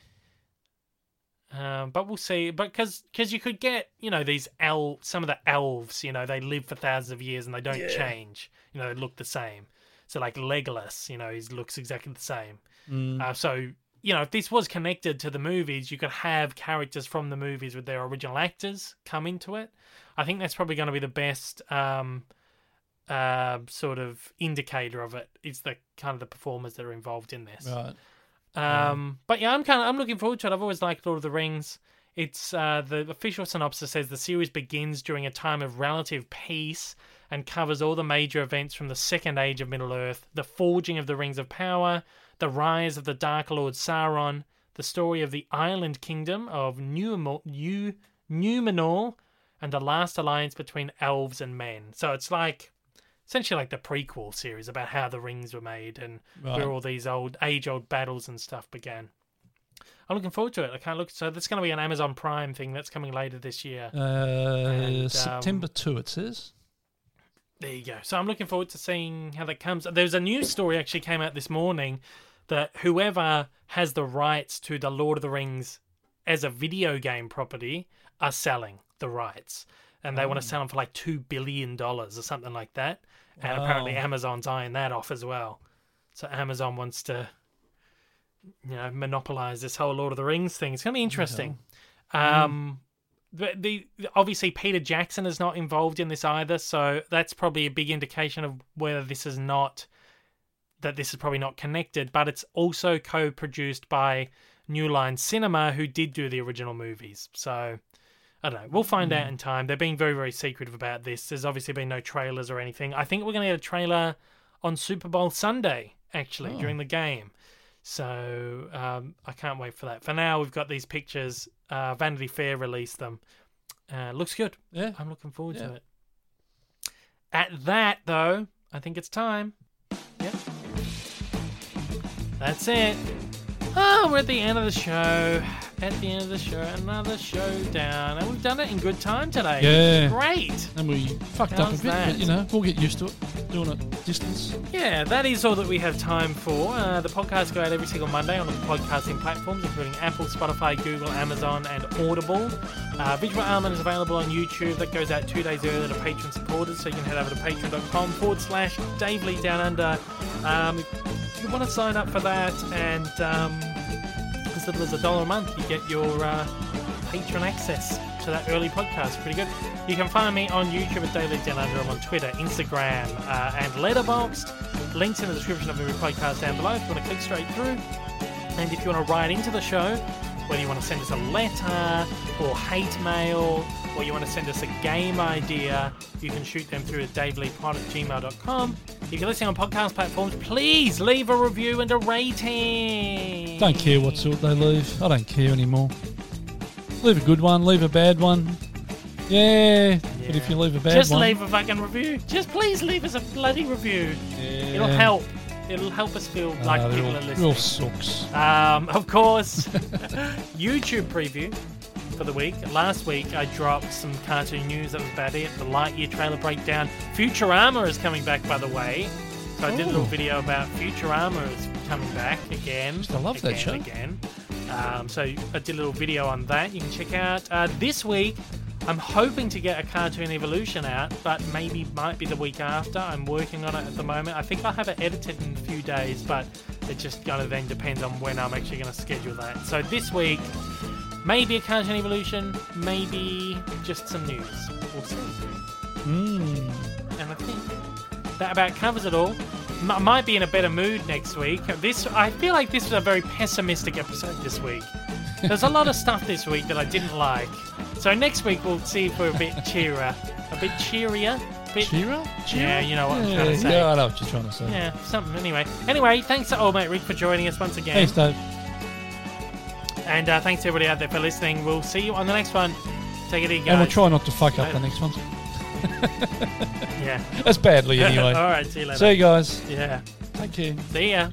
Speaker 2: Um, but we'll see. But because you could get you know these el some of the elves, you know, they live for thousands of years and they don't change. You know, they look the same. So like Legolas, you know, he looks exactly the same.
Speaker 3: Mm.
Speaker 2: Uh, so you know, if this was connected to the movies, you could have characters from the movies with their original actors come into it. I think that's probably going to be the best um, uh, sort of indicator of it. Is the kind of the performers that are involved in this.
Speaker 3: Right.
Speaker 2: Um, but yeah, I'm kind of I'm looking forward to it. I've always liked Lord of the Rings. It's uh, the official synopsis says the series begins during a time of relative peace and covers all the major events from the Second Age of Middle Earth, the forging of the Rings of Power, the rise of the Dark Lord Sauron, the story of the Island Kingdom of New, Numenor, and the last alliance between elves and men. So it's like essentially like the prequel series about how the rings were made and
Speaker 3: Right.
Speaker 2: where all these old age old battles and stuff began. I'm looking forward to it. I can't look. So that's going to be an Amazon Prime thing that's coming later this year.
Speaker 3: Uh,
Speaker 2: And, um,
Speaker 3: September 2, it says.
Speaker 2: There you go. So I'm looking forward to seeing how that comes. There's a news story actually came out this morning that whoever has the rights to the Lord of the Rings as a video game property are selling the rights, and they want to sell them for like two billion dollars or something like that. And apparently Amazon's eyeing that off as well. So Amazon wants to, you know, monopolize this whole Lord of the Rings thing. It's going to be interesting. Um, the, the obviously Peter Jackson is not involved in this either, so that's probably a big indication of whether this is not that this is probably not connected. But it's also co-produced by New Line Cinema, who did do the original movies. So I don't know. We'll find out in time. They're being very very secretive about this. There's obviously been no trailers or anything. I think we're going to get a trailer on Super Bowl Sunday actually
Speaker 3: Oh.
Speaker 2: during the game. So um, I can't wait for that. For now, we've got these pictures. Uh, Vanity Fair released them. Uh, looks good.
Speaker 3: Yeah.
Speaker 2: I'm looking forward
Speaker 3: Yeah.
Speaker 2: to it. At that, though, I think it's time. Yep. That's it. Oh, we're at the end of the show. At the end of the show, another showdown. And we've done it in good time today.
Speaker 3: Yeah.
Speaker 2: Great.
Speaker 3: And we fucked up a bit,
Speaker 2: that?
Speaker 3: but you know, we'll get used to it. Doing it distance.
Speaker 2: Yeah, that is all that we have time for. Uh, the podcasts go out every single Monday on all the podcasting platforms, including Apple, Spotify, Google, Amazon, and Audible. Uh, Visual Element is available on YouTube. That goes out two days earlier to patron supporters, so you can head over to patreon.com forward slash Dave Lee Down Under. Um, if you want to sign up for that, and um, as little as a dollar a month, you get your uh, patron access to that early podcast. Pretty good. You can find me on YouTube at Dave Lee Down Under. I'm on Twitter, Instagram, uh, and Letterboxd. Links in the description of every podcast down below if you want to click straight through. And if you want to write into the show, whether you want to send us a letter or hate mail, or you want to send us a game idea, you can shoot them through at daveleepod at gmail.com. If you're listening on podcast platforms, please leave a review and a rating.
Speaker 3: Don't care what sort they leave. I don't care anymore. Leave a good one, leave a bad one. Yeah, but if you leave a bad one.
Speaker 2: Just
Speaker 3: one,
Speaker 2: leave a fucking review. Just please leave us a bloody review. It'll help. It'll help us feel
Speaker 3: Ah,
Speaker 2: like
Speaker 3: they're
Speaker 2: people
Speaker 3: all-
Speaker 2: are
Speaker 3: they're all
Speaker 2: listening.
Speaker 3: sucks.
Speaker 2: Um, of course, <laughs> <laughs> YouTube preview for the week. Last week I dropped some cartoon news. That was about it. The Lightyear trailer breakdown. Futurama is coming back, by the way. So I did a little video about Futurama is coming back again.
Speaker 3: I love that show.
Speaker 2: Again. Um, so I did a little video on that. You can check out uh, this week. I'm hoping to get a Cartoon Evolution out, but maybe might be the week after. I'm working on it at the moment. I think I'll have it edited in a few days, but it just kind of then depends on when I'm actually going to schedule that. So this week, maybe a Cartoon Evolution, maybe just some news. We'll see.
Speaker 3: Mm.
Speaker 2: And I think that about covers it all. M- I might be in a better mood next week. This I feel like this was a very pessimistic episode this week. There's a lot of stuff this week that I didn't like. So next week we'll see if we're a bit cheerier, a bit cheerier. bit.
Speaker 3: Chira?
Speaker 2: Yeah, you know what I'm
Speaker 3: yeah,
Speaker 2: trying to say.
Speaker 3: Yeah, I know what you're trying to say.
Speaker 2: Yeah, something anyway. Anyway, thanks to old mate Rick for joining us once again.
Speaker 3: Thanks, Dave.
Speaker 2: And uh, thanks to everybody out there for listening. We'll see you on the next one. Take it easy,
Speaker 3: And we'll try not to fuck up the next ones. <laughs>
Speaker 2: Yeah.
Speaker 3: As badly, <laughs> anyway.
Speaker 2: All right. See you later.
Speaker 3: See you guys.
Speaker 2: Yeah.
Speaker 3: Thank you.
Speaker 2: See ya.